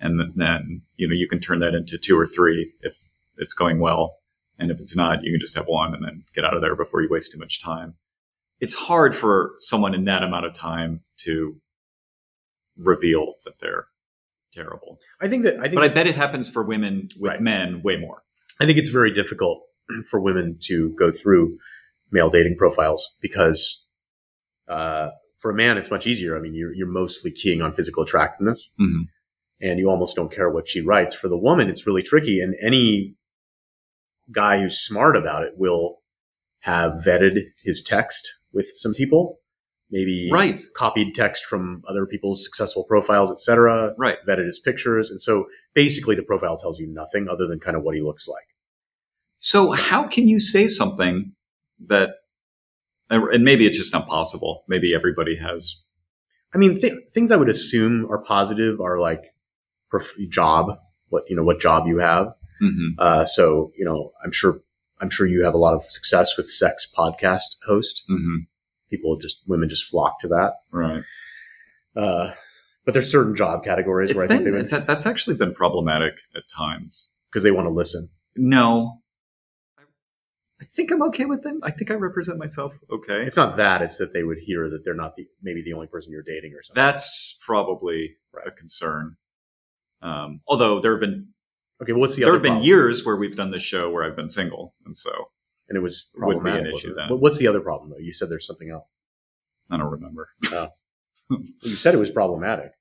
and then you know you can turn that into two or three if it's going well, and if it's not, you can just have one and then get out of there before you waste too much time. It's hard for someone in that amount of time to reveal that they're terrible, I think that I think but I bet it happens for women with Right. men way more. I think it's very difficult for women to go through male dating profiles because uh, for a man, it's much easier. I mean, you're, you're mostly keying on physical attractiveness Mhm. and you almost don't care what she writes. For the woman, it's really tricky. And any guy who's smart about it will have vetted his text with some people, maybe Right. copied text from other people's successful profiles, etc Right. vetted his pictures. And so basically the profile tells you nothing other than kind of what he looks like. So how can you say something that, and maybe it's just not possible. Maybe everybody has. I mean, th- things I would assume are positive are like prof- job, what, you know, what job you have. Mhm. Uh, so, you know, I'm sure, I'm sure you have a lot of success with sex podcast host. Mhm. People just, women just flock to that. Right. Uh, but there's certain job categories It's where I think been it's, that's actually been problematic at times. because they want to listen. No, I think I'm okay with them. I think I represent myself okay. It's not that; it's that they would hear that they're not the maybe the only person you're dating or something. That's probably a concern. Um, although there have been okay, well, what's the other there other have been problem? years where we've done this show where I've been single, and so and it was wouldn't be an issue then. But what's the other problem though? You said there's something else. I don't remember. You said it was problematic.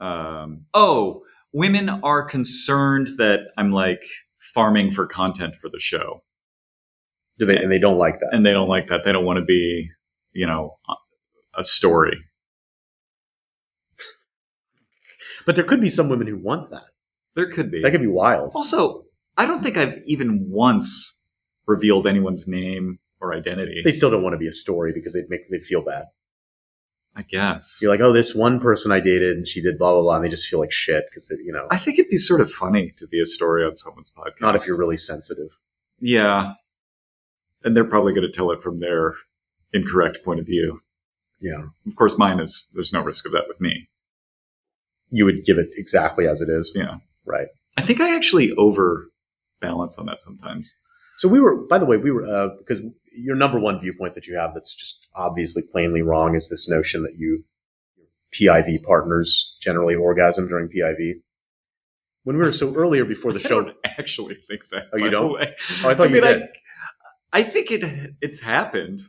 Um, oh, women are concerned that I'm like farming for content for the show, Do they? And they don't like that. and they don't like that. They don't want to be, you know, a story. But there could be some women who want that. There could be. That could be wild. Also, I don't think I've even once revealed anyone's name or identity. They still don't want to be a story because they'd make they'd feel bad. I guess. You're like, oh, this one person I dated and she did blah blah blah, and they just feel like shit because you know, I think it'd be sort of funny to be a story on someone's podcast. not if you're really sensitive. Yeah. And they're probably going to tell it from their incorrect point of view. Yeah, Of course, mine is, there's no risk of that with me. you would give it exactly as it is. Yeah. Right. I think I actually overbalance on that sometimes. So we were, by the way, we were uh, because your number one viewpoint that you have that's just obviously plainly wrong is this notion that you PIV partners generally orgasm during PIV. When we were so earlier before the I show, don't actually think that. Oh, you don't? Oh, I thought you mean, did. I, I think it it's happened.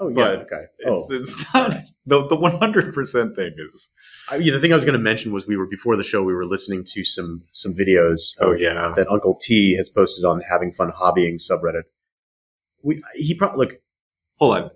oh yeah, okay. It's oh, it's not the the one hundred percent thing is. I, yeah, the thing I was going to mention was we were before the show we were listening to some some videos. Oh of- yeah, that Uncle T has posted on Having Fun Hobbying subreddit. We he probably look hold on.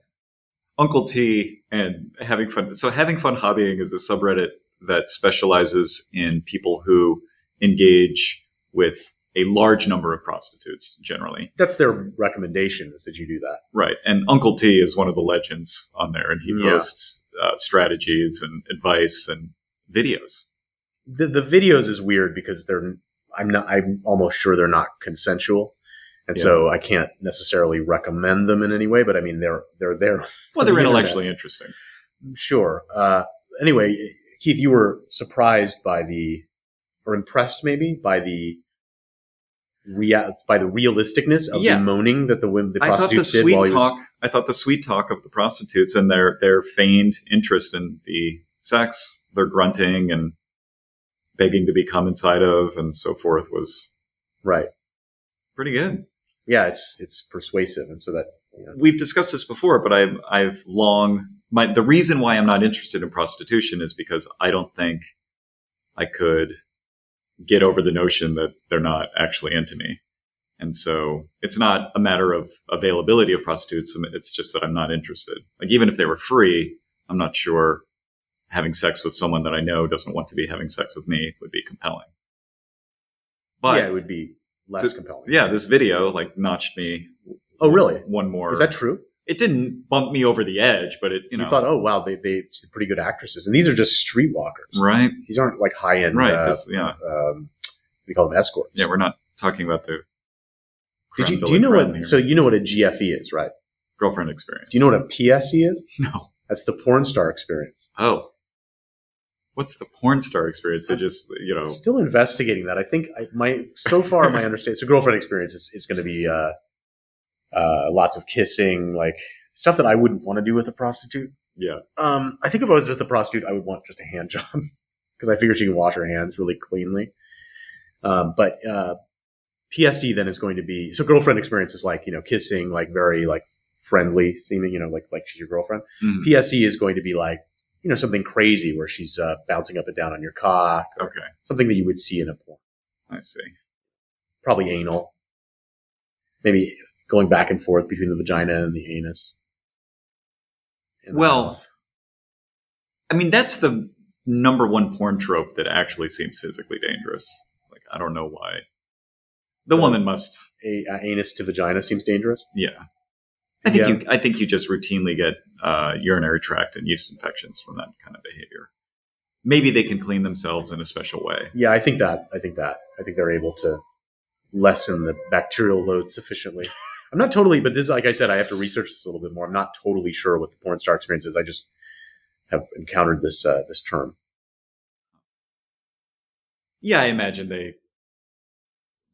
Uncle T and having fun. So having fun hobbying is a subreddit that specializes in people who engage with a large number of prostitutes generally. that's their recommendation is that you do that. Right. And Uncle T is one of the legends on there and he Yeah. posts uh, strategies and advice and videos. The the videos is weird because they're I'm not I'm almost sure they're not consensual. And so I can't necessarily recommend them in any way, but I mean they're they're there. Well, they're The internet. intellectually interesting. Sure. Uh, anyway, Keith, you were surprised by the, or impressed maybe by the, rea- by the realisticness of Yeah. the moaning that the women, the I thought the prostitutes did sweet while he was- talk. I thought the sweet talk of the prostitutes and their their feigned interest in the sex, their grunting and begging to be come inside of, and so forth, was right. pretty good. Yeah, it's it's persuasive, and so that you know, We've discussed this before, but I've I've long my the reason why I'm not interested in prostitution is because I don't think I could get over the notion that they're not actually into me. And so it's not a matter of availability of prostitutes. It's just that I'm not interested. Like even if they were free, I'm not sure having sex with someone that I know doesn't want to be having sex with me would be compelling. But yeah, it would be less the- compelling. yeah, this video like notched me. Oh, really? One more. Is that true? It didn't bump me over the edge, but it you You, thought, oh wow, they they pretty good actresses, and these are just streetwalkers. right, These aren't like high end. right. Uh, this, yeah, um, we call them escorts. yeah. We're not talking about the. Did you do you know what? here. So you know what a GFE is, right? girlfriend experience? Do you know what a PSE is? No. That's the porn star experience. Oh, what's the porn star experience? They just you know Still investigating that. I think I, my so far my understanding. So girlfriend experience is, is going to be uh, uh, lots of kissing, like stuff that I wouldn't want to do with a prostitute. yeah Um, I think if I was with a prostitute, I would want just a hand job because I figure she can wash her hands really cleanly. Um, but uh, PSE then is going to be so girlfriend experience is like you know kissing, like very like friendly seeming, you know, like like she's your girlfriend. Mhm. PSE is going to be like you know something crazy where she's uh, bouncing up and down on your cock, okay. something that you would see in a porn, I see. probably anal, maybe going back and forth between the vagina and the anus. And Well. I mean, that's the number one porn trope that actually seems physically dangerous. Like, I don't know why. The The- woman must. a, a anus to vagina seems dangerous. Yeah. I think Yeah. you. I think you just routinely get uh, urinary tract and yeast infections from that kind of behavior. Maybe they can clean themselves in a special way. Yeah, I think that. I think that. I think they're able to lessen the bacterial load sufficiently. I'm not totally, but this, like I said, I have to research this a little bit more. I'm not totally sure what the porn star experience is. I just have encountered this uh, this term. Yeah, I imagine they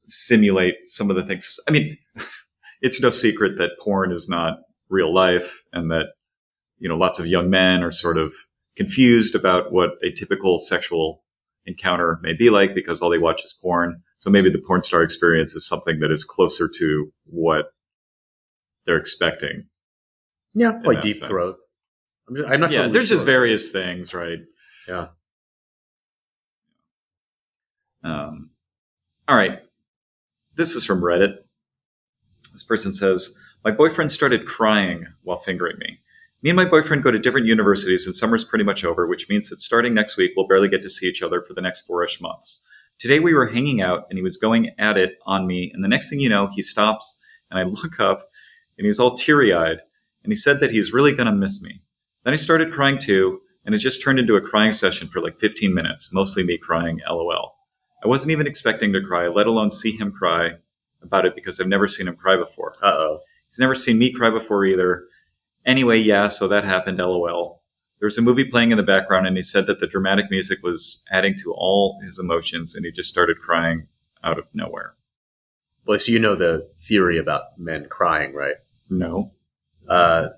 simulate some of the things. I mean, it's no secret that porn is not real life and that, you know, lots of young men are sort of confused about what a typical sexual encounter may be like because all they watch is porn. So maybe the porn star experience is something that is closer to what they're expecting. Yeah, like deep sense. throat. I'm, just, I'm not. yeah, totally there's just various things, right? Yeah. Um, all right. This is from Reddit. This person says, My boyfriend started crying while fingering me. Me and my boyfriend go to different universities, and summer's pretty much over, which means that starting next week, we'll barely get to see each other for the next four ish months. Today, we were hanging out, and he was going at it on me, and the next thing you know, he stops, and I look up, and he's all teary eyed, and he said that he's really going to miss me. Then I started crying too, and it just turned into a crying session for like 15 minutes, mostly me crying LOL. I wasn't even expecting to cry, let alone see him cry about it because I've never seen him cry before. Uh oh. He's never seen me cry before either. Anyway, yeah, so that happened, lol. There was a movie playing in the background, and he said that the dramatic music was adding to all his emotions, and he just started crying out of nowhere. Well, so you know the theory about men crying, right? No. Uh,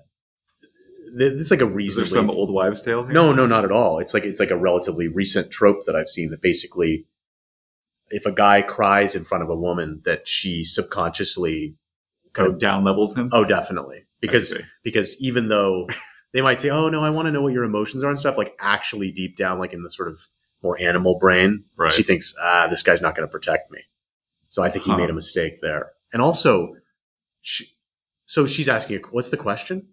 th- this is like a Is there some old wives' tale here? No, no, not at all. It's like it's like a relatively recent trope that I've seen that basically, if a guy cries in front of a woman, that she subconsciously Kind of of down levels him? oh, definitely because because even though they might say, oh no, I want to know what your emotions are and stuff, like actually deep down, like in the sort of more animal brain, Right. she thinks, ah, this guy's not going to protect me. So I think he Huh. made a mistake there. And also, she, so she's asking, what's the question?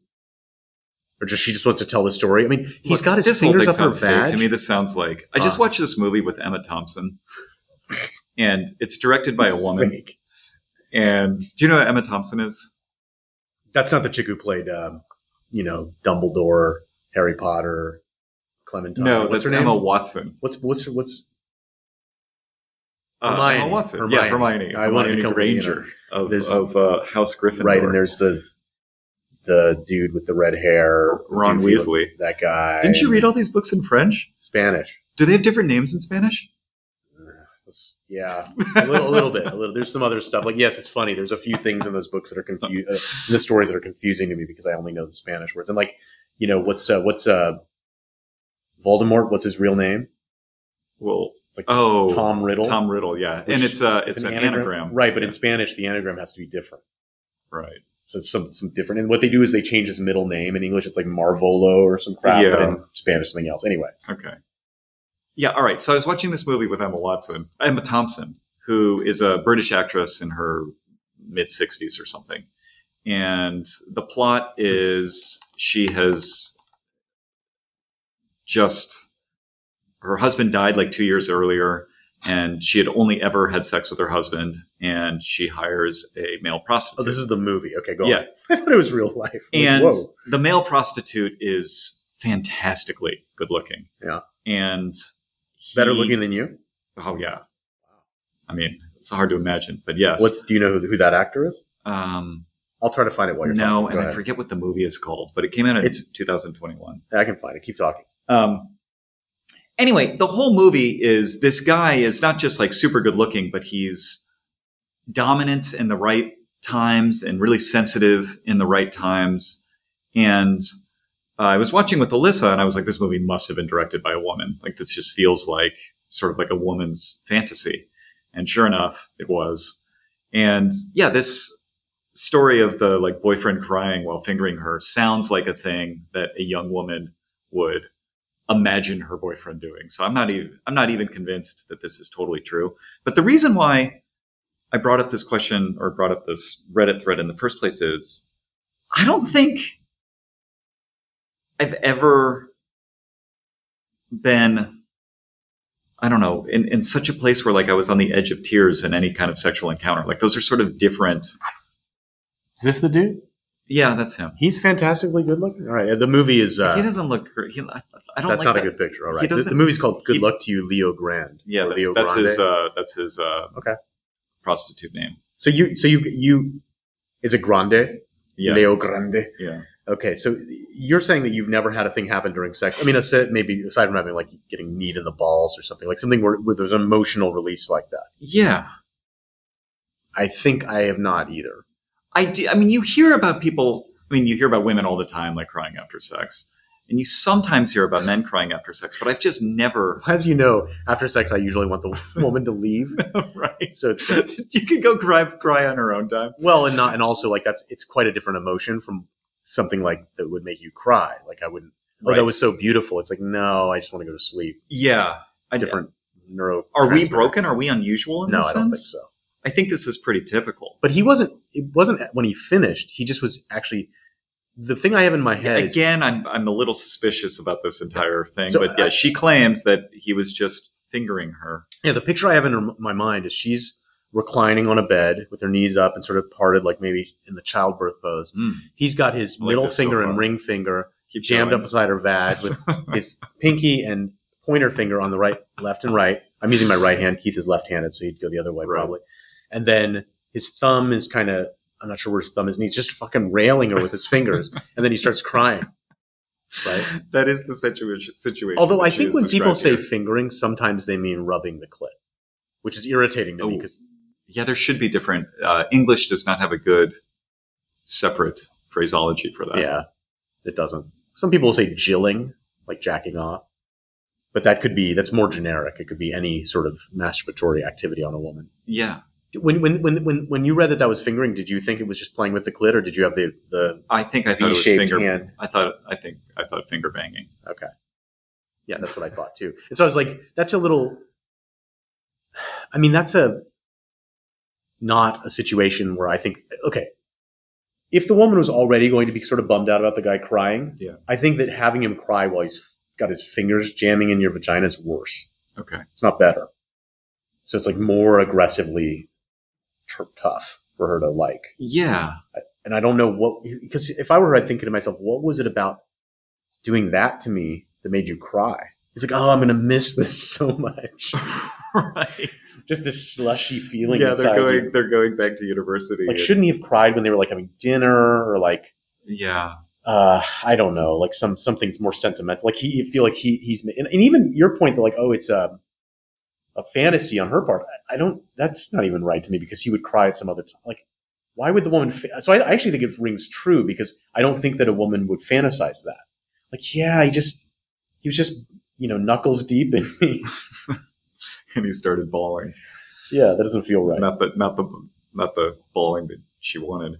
Or just she just wants to tell the story. I mean, he's Look, got his this whole fingers thing up her fake. To me, this sounds like I just Ah. watched this movie with Emma Thompson, and it's directed by a woman. Fake. And do you know who Emma Thompson is? That's not the chick who played, um, you know, Dumbledore, Harry Potter, Clementine. no, what's that's her name? Emma Watson. What's what's what's Uh, Hermione. Emma Watson. Hermione. Yeah, Hermione. I wanted to Hermione come- Granger of, There's- of uh, House Gryffindor. right? And there's the the dude with the red hair, Ron Weasley. that guy. Didn't you read all these books in French? Spanish? Do they have different names in Spanish? Yeah, a little, a little bit. A little. There's some other stuff. Like, yes, it's funny. There's a few things in those books that are confused. Uh, the stories that are confusing to me because I only know the Spanish words. And like, you know, what's uh, what's uh, Voldemort? What's his real name? Well, It's like oh, Tom Riddle. Tom Riddle, yeah, and it's uh, a it's, an, anagram, right? But in Spanish, the anagram has to be different. right. So it's some some different. And what they do is they change his middle name. In English, it's like Marvolo or some crap. But in Spanish, something else. Anyway, Okay. Yeah, all right. So I was watching this movie with Emma Watson, Emma Thompson, who is a British actress in her mid 60s or something. And the plot is she has just, her husband died like two years earlier, and she had only ever had sex with her husband, and she hires a male prostitute. oh, this is the movie. Okay, go Yeah. on. I thought it was real life. Like, and whoa. the male prostitute is fantastically good looking. Yeah. And better looking than you. Oh yeah. I mean, it's hard to imagine, but yes. What's do you know who, who that actor is? um I'll try to find it while you're no, talking. No, and Go I forget what the movie is called, but it came out in It's- 2021. I can find it. Keep talking. Um anyway, the whole movie is this guy is not just like super good looking, but he's dominant in the right times and really sensitive in the right times. And uh, I was watching with Alyssa, and I was like, this movie must have been directed by a woman. Like, this just feels like sort of like a woman's fantasy. And sure enough, it was. And yeah, this story of the like boyfriend crying while fingering her sounds like a thing that a young woman would imagine her boyfriend doing. So I'm not even I'm not even convinced that this is totally true. But the reason why I brought up this question or brought up this Reddit thread in the first place is I don't think I've ever been I don't know, in, in such a place where like I was on the edge of tears in any kind of sexual encounter. Like those are sort of different. Is this the dude? Yeah, that's him. He's fantastically good looking. All right. The movie is. Uh, he doesn't look. gr- He, I I don't that's like not that. a good picture. All right, The, the movie's called Good he- Luck to You, Leo Grand. Yeah, that's, Leo that's his. Uh, that's his. Uh, Okay. Prostitute name. So you, so you, you, is it Grande? Yeah. Leo Grande. Yeah. Okay, so you're saying that you've never had a thing happen during sex. I mean, aside, maybe aside from having like getting kneed in the balls or something, like something where, where there's an emotional release like that. Yeah. I think I have not either. I do. I mean, you hear about people. I mean, you hear about women all the time, like crying after sex, and you sometimes hear about men crying after sex. But I've just never. As you know, after sex, I usually want the woman to leave. right. So it's, you can go cry cry on her own time. well, and not, and also like that's it's quite a different emotion from something like that would make you cry. Like I wouldn't. Like Right. that was so beautiful. It's like no, I just want to go to sleep. Yeah. I Different neuro. Are we broken? Are we unusual in No, I don't think sense? so. I think this is pretty typical. But he wasn't. It wasn't when he finished. He just was actually. The thing I have in my head Again, I'm I'm a little suspicious about this entire thing, So but yeah, I- she claims that he was just fingering her. Yeah, the picture I have in her- my mind is she's reclining on a bed with her knees up and sort of parted, like maybe in the childbirth pose. Mm. He's got his like middle so finger and ring finger Keep jammed going. up inside her vag with his pinky and pointer finger on the right, left, and right. I'm using my right hand. Keith is left-handed, so he'd go the other way Right. probably. And then his thumb is kind of. I'm not sure where his thumb is, and he's just fucking railing her with his fingers, and then he starts crying. Right. that is the situation. Situation. Although I think when people say here. fingering, sometimes they mean rubbing the clit, which is irritating to me Oh. because yeah, there should be different. Uh, English does not have a good separate phraseology for that. Yeah, it doesn't. Some people say jilling, like jacking off, but that could be that's more generic. It could be any sort of masturbatory activity on a woman. yeah. When when when when when you read that that was fingering, did you think it was just playing with the clit, or did you have the the I think I thought it was finger. hand? I thought I think I thought finger banging. Okay, yeah, that's what I thought too. And so I was like, that's a little. I mean, that's a not a situation where I think okay. If the woman was already going to be sort of bummed out about the guy crying, Yeah. I think that having him cry while he's got his fingers jamming in your vagina is worse. Okay. It's not better. So it's like more aggressively t- tough for her to like. Yeah. And I don't know what, because if I were her, I'd think to myself, what was it about doing that to me that made you cry? He's like, oh, I'm going to miss this so much. right. Just this slushy feeling Yeah, they're going. you. They're going back to university. Like, shouldn't he have cried when they were like having dinner or like, yeah. uh, I don't know, like some something's more sentimental. Like he, you feel like he he's and, and even your point that like, oh, it's a a fantasy on her part. I, don't. That's not even right to me because he would cry at some other time. Like, why would the woman? Fa- so I, I actually think it rings true because I don't think that a woman would fantasize that. Like, yeah, he just he was just you know knuckles deep in me. And he started bawling. yeah, that doesn't feel right. Not the not the not the bawling that she wanted.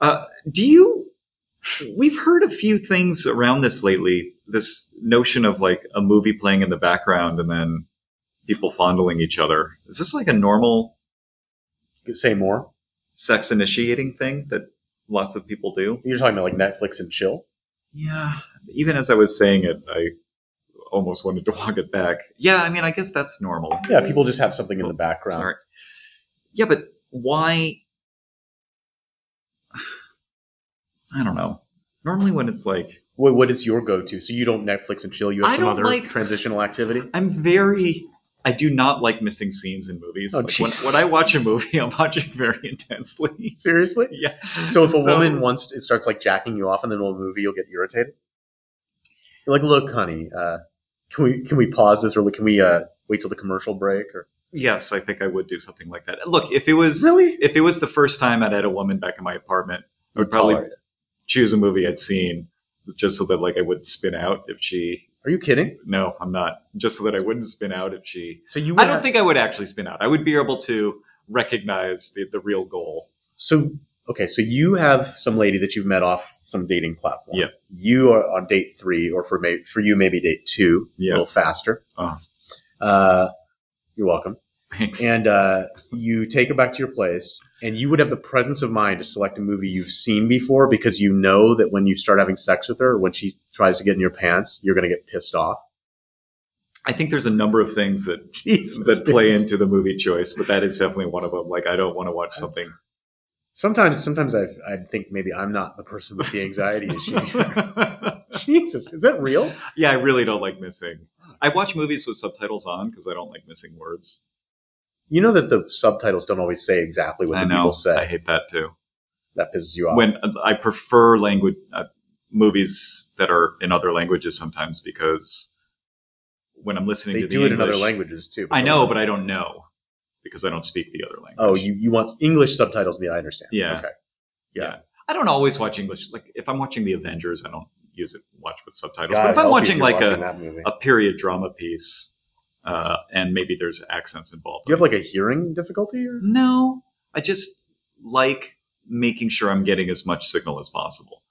Uh, do you? We've heard a few things around this lately. This notion of like a movie playing in the background and then people fondling each other. Is this like a normal Say more. sex initiating thing that lots of people do? You're talking about like Netflix and chill. Yeah. Even as I was saying it, I almost wanted to walk it back. Yeah, I mean, I guess that's normal. Yeah, people just have something in the oh, background. Sorry. Yeah, but why? I don't know. Normally, when it's like, What, what is your go-to? So you don't Netflix and chill. You have I some other like- transitional activity. I'm very. I do not like missing scenes in movies. Oh, Like, when, when I watch a movie, I'm watching very intensely. Seriously? yeah. So if a woman wants, it starts like jacking you off in the middle of a movie, you'll get irritated. You're like, look, honey, uh, can we can we pause this or can we uh, wait till the commercial break? Or Yes, I think I would do something like that. Look, if it was Really? if it was the first time I'd had a woman back in my apartment, I would probably choose a movie I'd seen just so that like I would spin out if she. Are you kidding? No, I'm not. Just so that I wouldn't spin out if she. So you? I don't have- think I would actually spin out. I would be able to recognize the, the real goal. So okay, so you have some lady that you've met off some dating platform. Yeah. You are on date three, or for may, for you maybe date two, Yeah. a little faster. Oh. Uh, you're welcome. Thanks. and uh, you take her back to your place, and you would have the presence of mind to select a movie you've seen before because you know that when you start having sex with her, when she tries to get in your pants, you're going to get pissed off. I think there's a number of things that Jesus, that play into the movie choice, but that is definitely one of them. Like I don't want to watch something. Sometimes, sometimes I I think maybe I'm not the person with the anxiety issue. Jesus, is that real? yeah, I really don't like missing. I watch movies with subtitles on because I don't like missing words. You know that the subtitles don't always say exactly what I the know. people say. I hate that too. that pisses you off. When I prefer language uh, movies that are in other languages sometimes because when I'm listening they to the do it in other languages too. I know, but I don't know because I don't speak the other language. oh, you, you want English subtitles? Yeah, I understand. Yeah. Okay. Yeah. I don't always watch English. Like if I'm watching the Avengers, I don't use it watch with subtitles. God but if I'm watching like watching a, a period drama piece, uh, and maybe there's accents involved. Do you have like a hearing difficulty? Or? no, I just like making sure I'm getting as much signal as possible.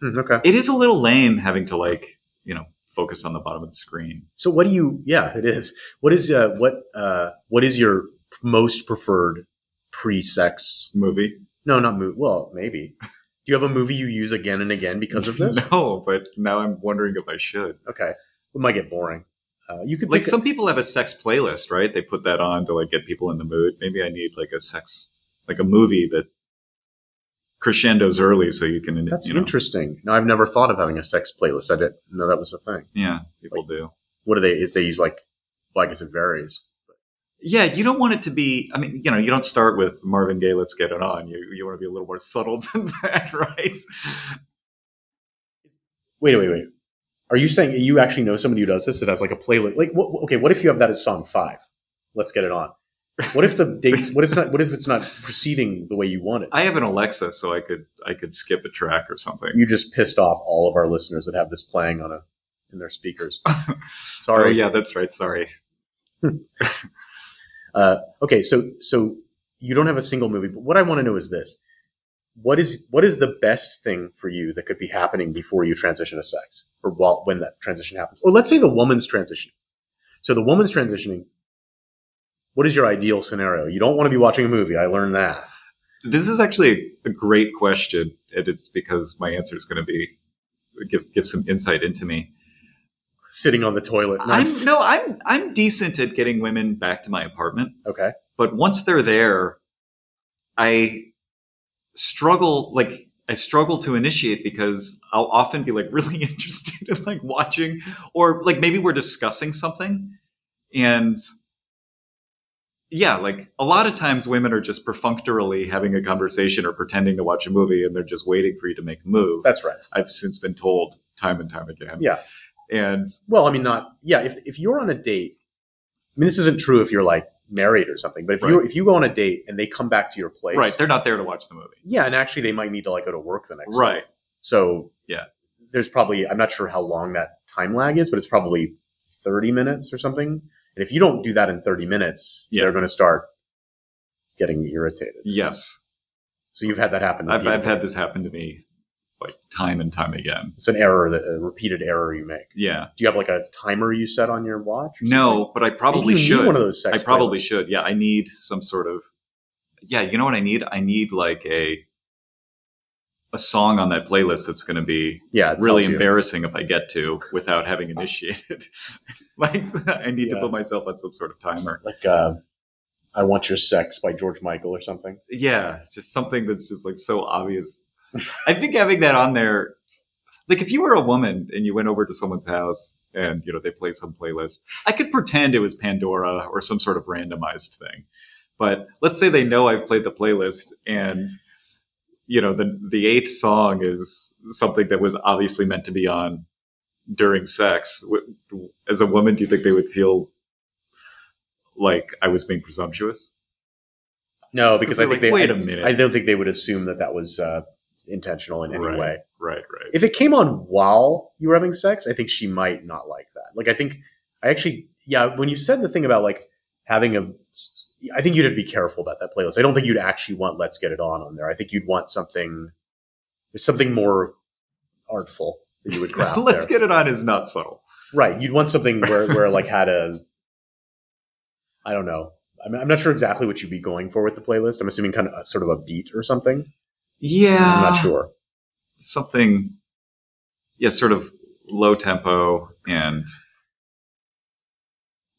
Hmm, okay. It is a little lame having to like, you know, focus on the bottom of the screen. So what do you? Yeah, it is. What is uh, what uh, what is your most preferred pre-sex? Movie? No, not movie. Well, maybe. Do you have a movie you use again and again because of this? no, but now I'm wondering if I should. Okay, it might get boring. Uh, you could Like pick a- some people have a sex playlist, right? They put that on to like get people in the mood. Maybe I need like a sex, like a movie that crescendos early so you can, That's you know, interesting. No, I've never thought of having a sex playlist. I didn't know that was a thing. yeah, people do. What do they? Is they use like? Well, I guess it varies. Yeah, you don't want it to be. I mean, you know, you don't start with Marvin Gaye. Let's get it on. You you want to be a little more subtle than that, right? Wait, wait, wait. Are you saying you actually know somebody who does this that has like a playlist? Like, what, okay, what if you have that as song five? Let's get it on. What if the dates? What if it's not? What if it's not proceeding the way you want it? I have an Alexa, so I could I could skip a track or something. You just pissed off all of our listeners that have this playing on a in their speakers. Oh Sorry. yeah, that's right. Sorry. Uh, okay, so so you don't have a single movie, but what I want to know is this: what is what is the best thing for you that could be happening before you transition to sex, or while when that transition happens, or let's say the woman's transitioning. So the woman's transitioning. What is your ideal scenario? You don't want to be watching a movie. I learned that. This is actually a great question, and it's because my answer is going to be give give some insight into me. Sitting on the toilet. I'm no, I'm I'm decent at getting women back to my apartment, Okay. but once they're there, I struggle like I struggle to initiate because I'll often be like really interested in like watching or like maybe we're discussing something and yeah, like a lot of times women are just perfunctorily having a conversation or pretending to watch a movie and they're just waiting for you to make a move. That's right. I've since been told time and time again. Yeah. And Well, I mean, not yeah. If if you're on a date, I mean, this isn't true if you're like married or something. But if you if you go on a date and they come back to your place, right, they're not there to watch the movie. Yeah, and actually, they might need to like go to work the next. day. Right. So Yeah. there's probably I'm not sure how long that time lag is, but it's probably 30 minutes or something. And if you don't do that in 30 minutes, Yeah. they're going to start getting irritated. Yes. So you've had that happen. I've, I've had this happen to me like time and time again. It's an error that a repeated error you make. Yeah. Do you have like a timer you set on your watch? No, but I probably Maybe you need should. one of those. I probably playlists. should. Yeah, I need some sort of. Yeah, you know what I need? I need like a a song on that playlist that's going to be Yeah, really tells you. embarrassing if I get to without having initiated. like I need to put myself on some sort of timer. Like uh, "I Want Your Sex" by George Michael or something. Yeah, it's just something that's just like so obvious. I think having that on there, like if you were a woman and you went over to someone's house and you know they play some playlist, I could pretend it was Pandora or some sort of randomized thing. But let's say they know I've played the playlist and you know the the eighth song is something that was obviously meant to be on during sex. As a woman, do you think they would feel like I was being presumptuous? No, because I think like, they. wait a minute. I don't think they would assume that that was uh, intentional in any Right. way. Right, right. If it came on while you were having sex, I think she might not like that. Like, I think I actually, yeah, when you said the thing about like having a, I think you'd have to be careful about that playlist. I don't think you'd actually want "Let's Get It On" on there. I think you'd want something, something more artful that you would craft. Let's there. get it on is not subtle. right. You'd want something where where like had a, I don't know. I'm, I'm not sure exactly what you'd be going for with the playlist. I'm assuming kind of a, sort of a beat or something. Yeah, I'm not sure. Something, yeah, sort of low tempo and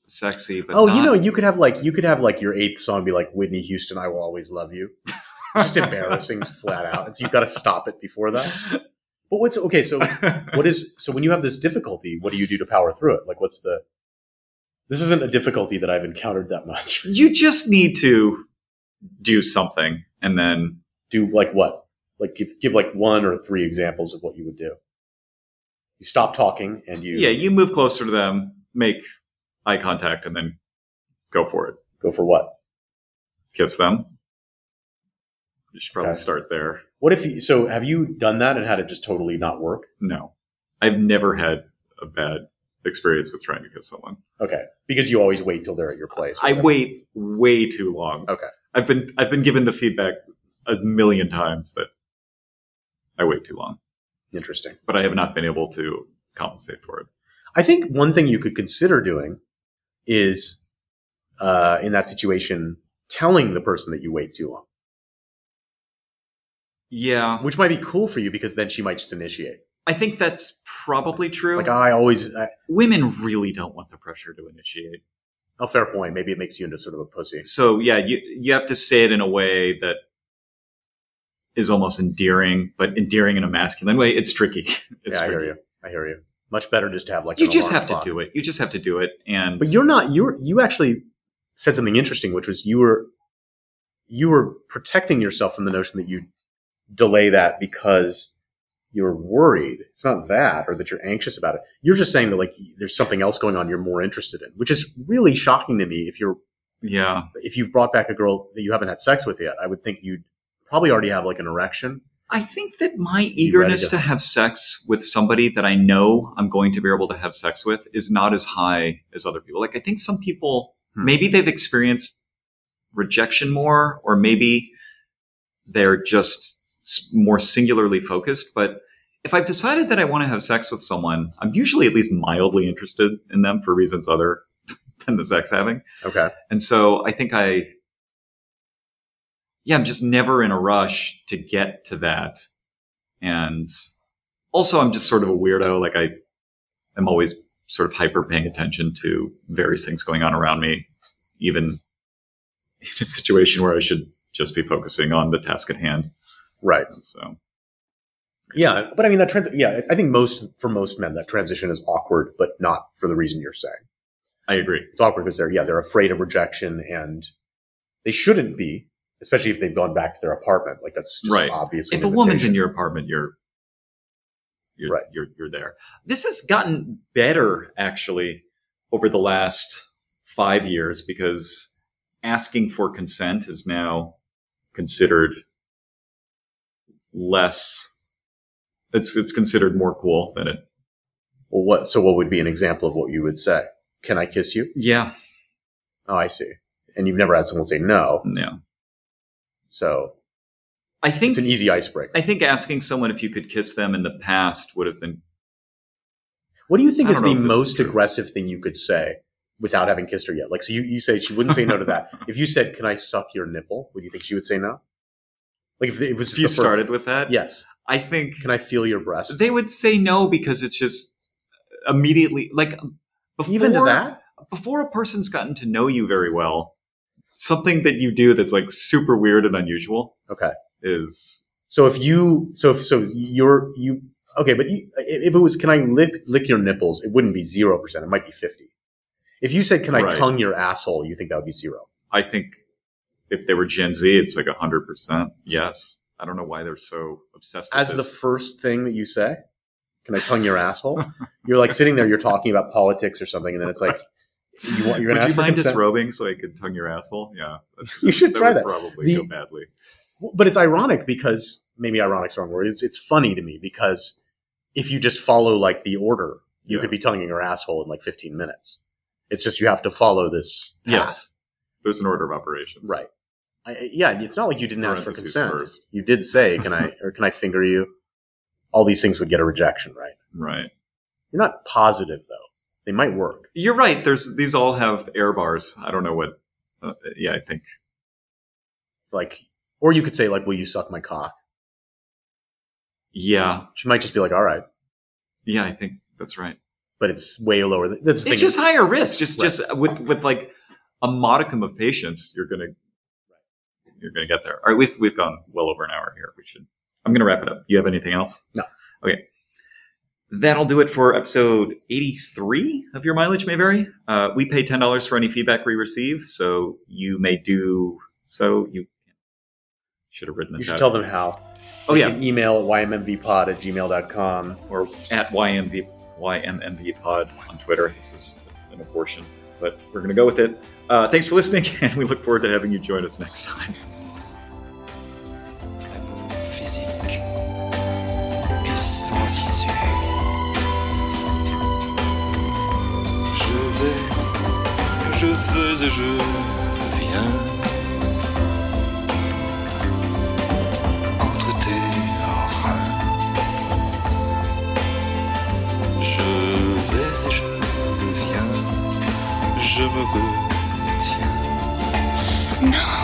sexy, but oh, not- you know, you could have like you could have like your eighth song be like Whitney Houston, "I Will Always Love You." Just embarrassing, flat out. And so you've got to stop it before that. But what's okay? So what is so when you have this difficulty, what do you do to power through it? Like, what's the? This isn't a difficulty that I've encountered that much. you just need to do something, and then Do like what? Like give give like one or three examples of what you would do. You stop talking and you yeah, you move closer to them, make eye contact, and then go for it. go for what? Kiss them. You should probably Okay. start there. What if you, so? Have you done that and had it just totally not work? No, I've never had a bad experience with trying to kiss someone. Okay, because you always wait till they're at your place. I wait way too long. Okay. I've been I've been given the feedback a million times that I wait too long, Interesting. but I have not been able to compensate for it. I think one thing you could consider doing is, uh, in that situation, telling the person that you wait too long, Yeah, which might be cool for you because then she might just initiate. I think that's probably true. Like I always, I, Women really don't want the pressure to initiate. Oh, fair point. Maybe it makes you into sort of a pussy. So yeah, you you have to say it in a way that is almost endearing, but endearing in a masculine way. It's tricky. It's yeah, I tricky. hear you. I hear you. Much better just to have like You just have clock. to do it. You just have to do it. And But you're not. You're you actually said something interesting, which was you were you were protecting yourself from the notion that you delay that because you're worried. It's not that, or that you're anxious about it. You're just saying that like there's something else going on you're more interested in, which is really shocking to me. If you're yeah, if you've brought back a girl that you haven't had sex with yet, I would think you'd probably already have like an erection. I think that my eagerness to- to have sex with somebody that I know I'm going to be able to have sex with is not as high as other people. Like I think some people Hmm. maybe they've experienced rejection more, or maybe they're just more singularly focused. But if I've decided that I want to have sex with someone, I'm usually at least mildly interested in them for reasons other than the sex having. Okay. And so I think I, yeah, I'm just never in a rush to get to that. And also I'm just sort of a weirdo. Like I am always sort of hyper paying attention to various things going on around me, even in a situation where I should just be focusing on the task at hand. Right. So Yeah, but I mean that trans. Yeah, I think most for most men that transition is awkward, but not for the reason you're saying. I agree. It's awkward because they're yeah they're afraid of rejection and they shouldn't be, especially if they've gone back to their apartment. Like that's just Right. obviously If a woman's in your apartment, you're, you're, Right. you're, you're there. This has gotten better actually over the last five years because asking for consent is now considered less. It's it's considered more cool than it. well, what so what would be an example of what you would say? Can I kiss you? Yeah, Oh, I see. And you've never had someone say no, yeah. so I think it's an easy icebreaker. I think asking someone if you could kiss them in the past would have been What do you think is the if this is most aggressive thing you could say without having kissed her yet? Like, so you, you say she wouldn't say no to that. If you said, "Can I suck your nipple?" Would you think she would say no? Like if it was if you first- started with that. yes. I think Can I feel your breast? they would say no because it's just immediately like before Even to that? before a person's gotten to know you very well something that you do that's like super weird and unusual Okay. is So if you, so if, so you're you okay, but you, if it was, can I lick lick your nipples? It wouldn't be zero percent. It might be fifty. If you said, "Can I Right. tongue your asshole?" You think that would be zero. i think if they were gen z it's like 100% yes i don't know why they're so obsessed with As the first thing that you say, "Can I tongue your asshole?" You're like sitting there, you're talking about politics or something, and then it's like, you want, you're going would to you mind consent. disrobing so i could tongue your asshole yeah You should that try that. probably The- go badly But it's ironic because maybe ironic's the wrong word. It's it's funny to me because if you just follow like the order, you Yeah. could be tonguing your asshole in like 15 minutes. It's just you have to follow this. path. yes there's an order of operations Right. I, yeah, it's not like you didn't ask for consent. first. You did say, "Can I or can I finger you?" All these things would get a rejection, right? right You're not positive though. They might work. You're right. There's these all have error bars. I don't know what. Uh, yeah, I think Like, or you could say, "Like, will you suck my cock?" yeah, She might just be like, "All right," yeah, I think that's right. but it's way lower. That's the It's just higher risk. Just Right. just with with like a modicum of patience, you're gonna you're gonna get there. All right, we've we've gone well over an hour here. We should. I'm gonna wrap it up. You have anything else? No. Okay. That'll do it for episode 83 of Your Mileage May Vary. Uh, we pay $10 for any feedback we receive, so you may do so. You should have written this you should out. tell them how. oh, You yeah. can email at ymmvpod at gmail.com. or at YMV, YMMV pod on Twitter. This is an abortion, but we're going to go with it. Uh, thanks for listening, and we look forward to having you join us next time. je veux et je viens entre tes reins. Je vais et je viens, je me. Non.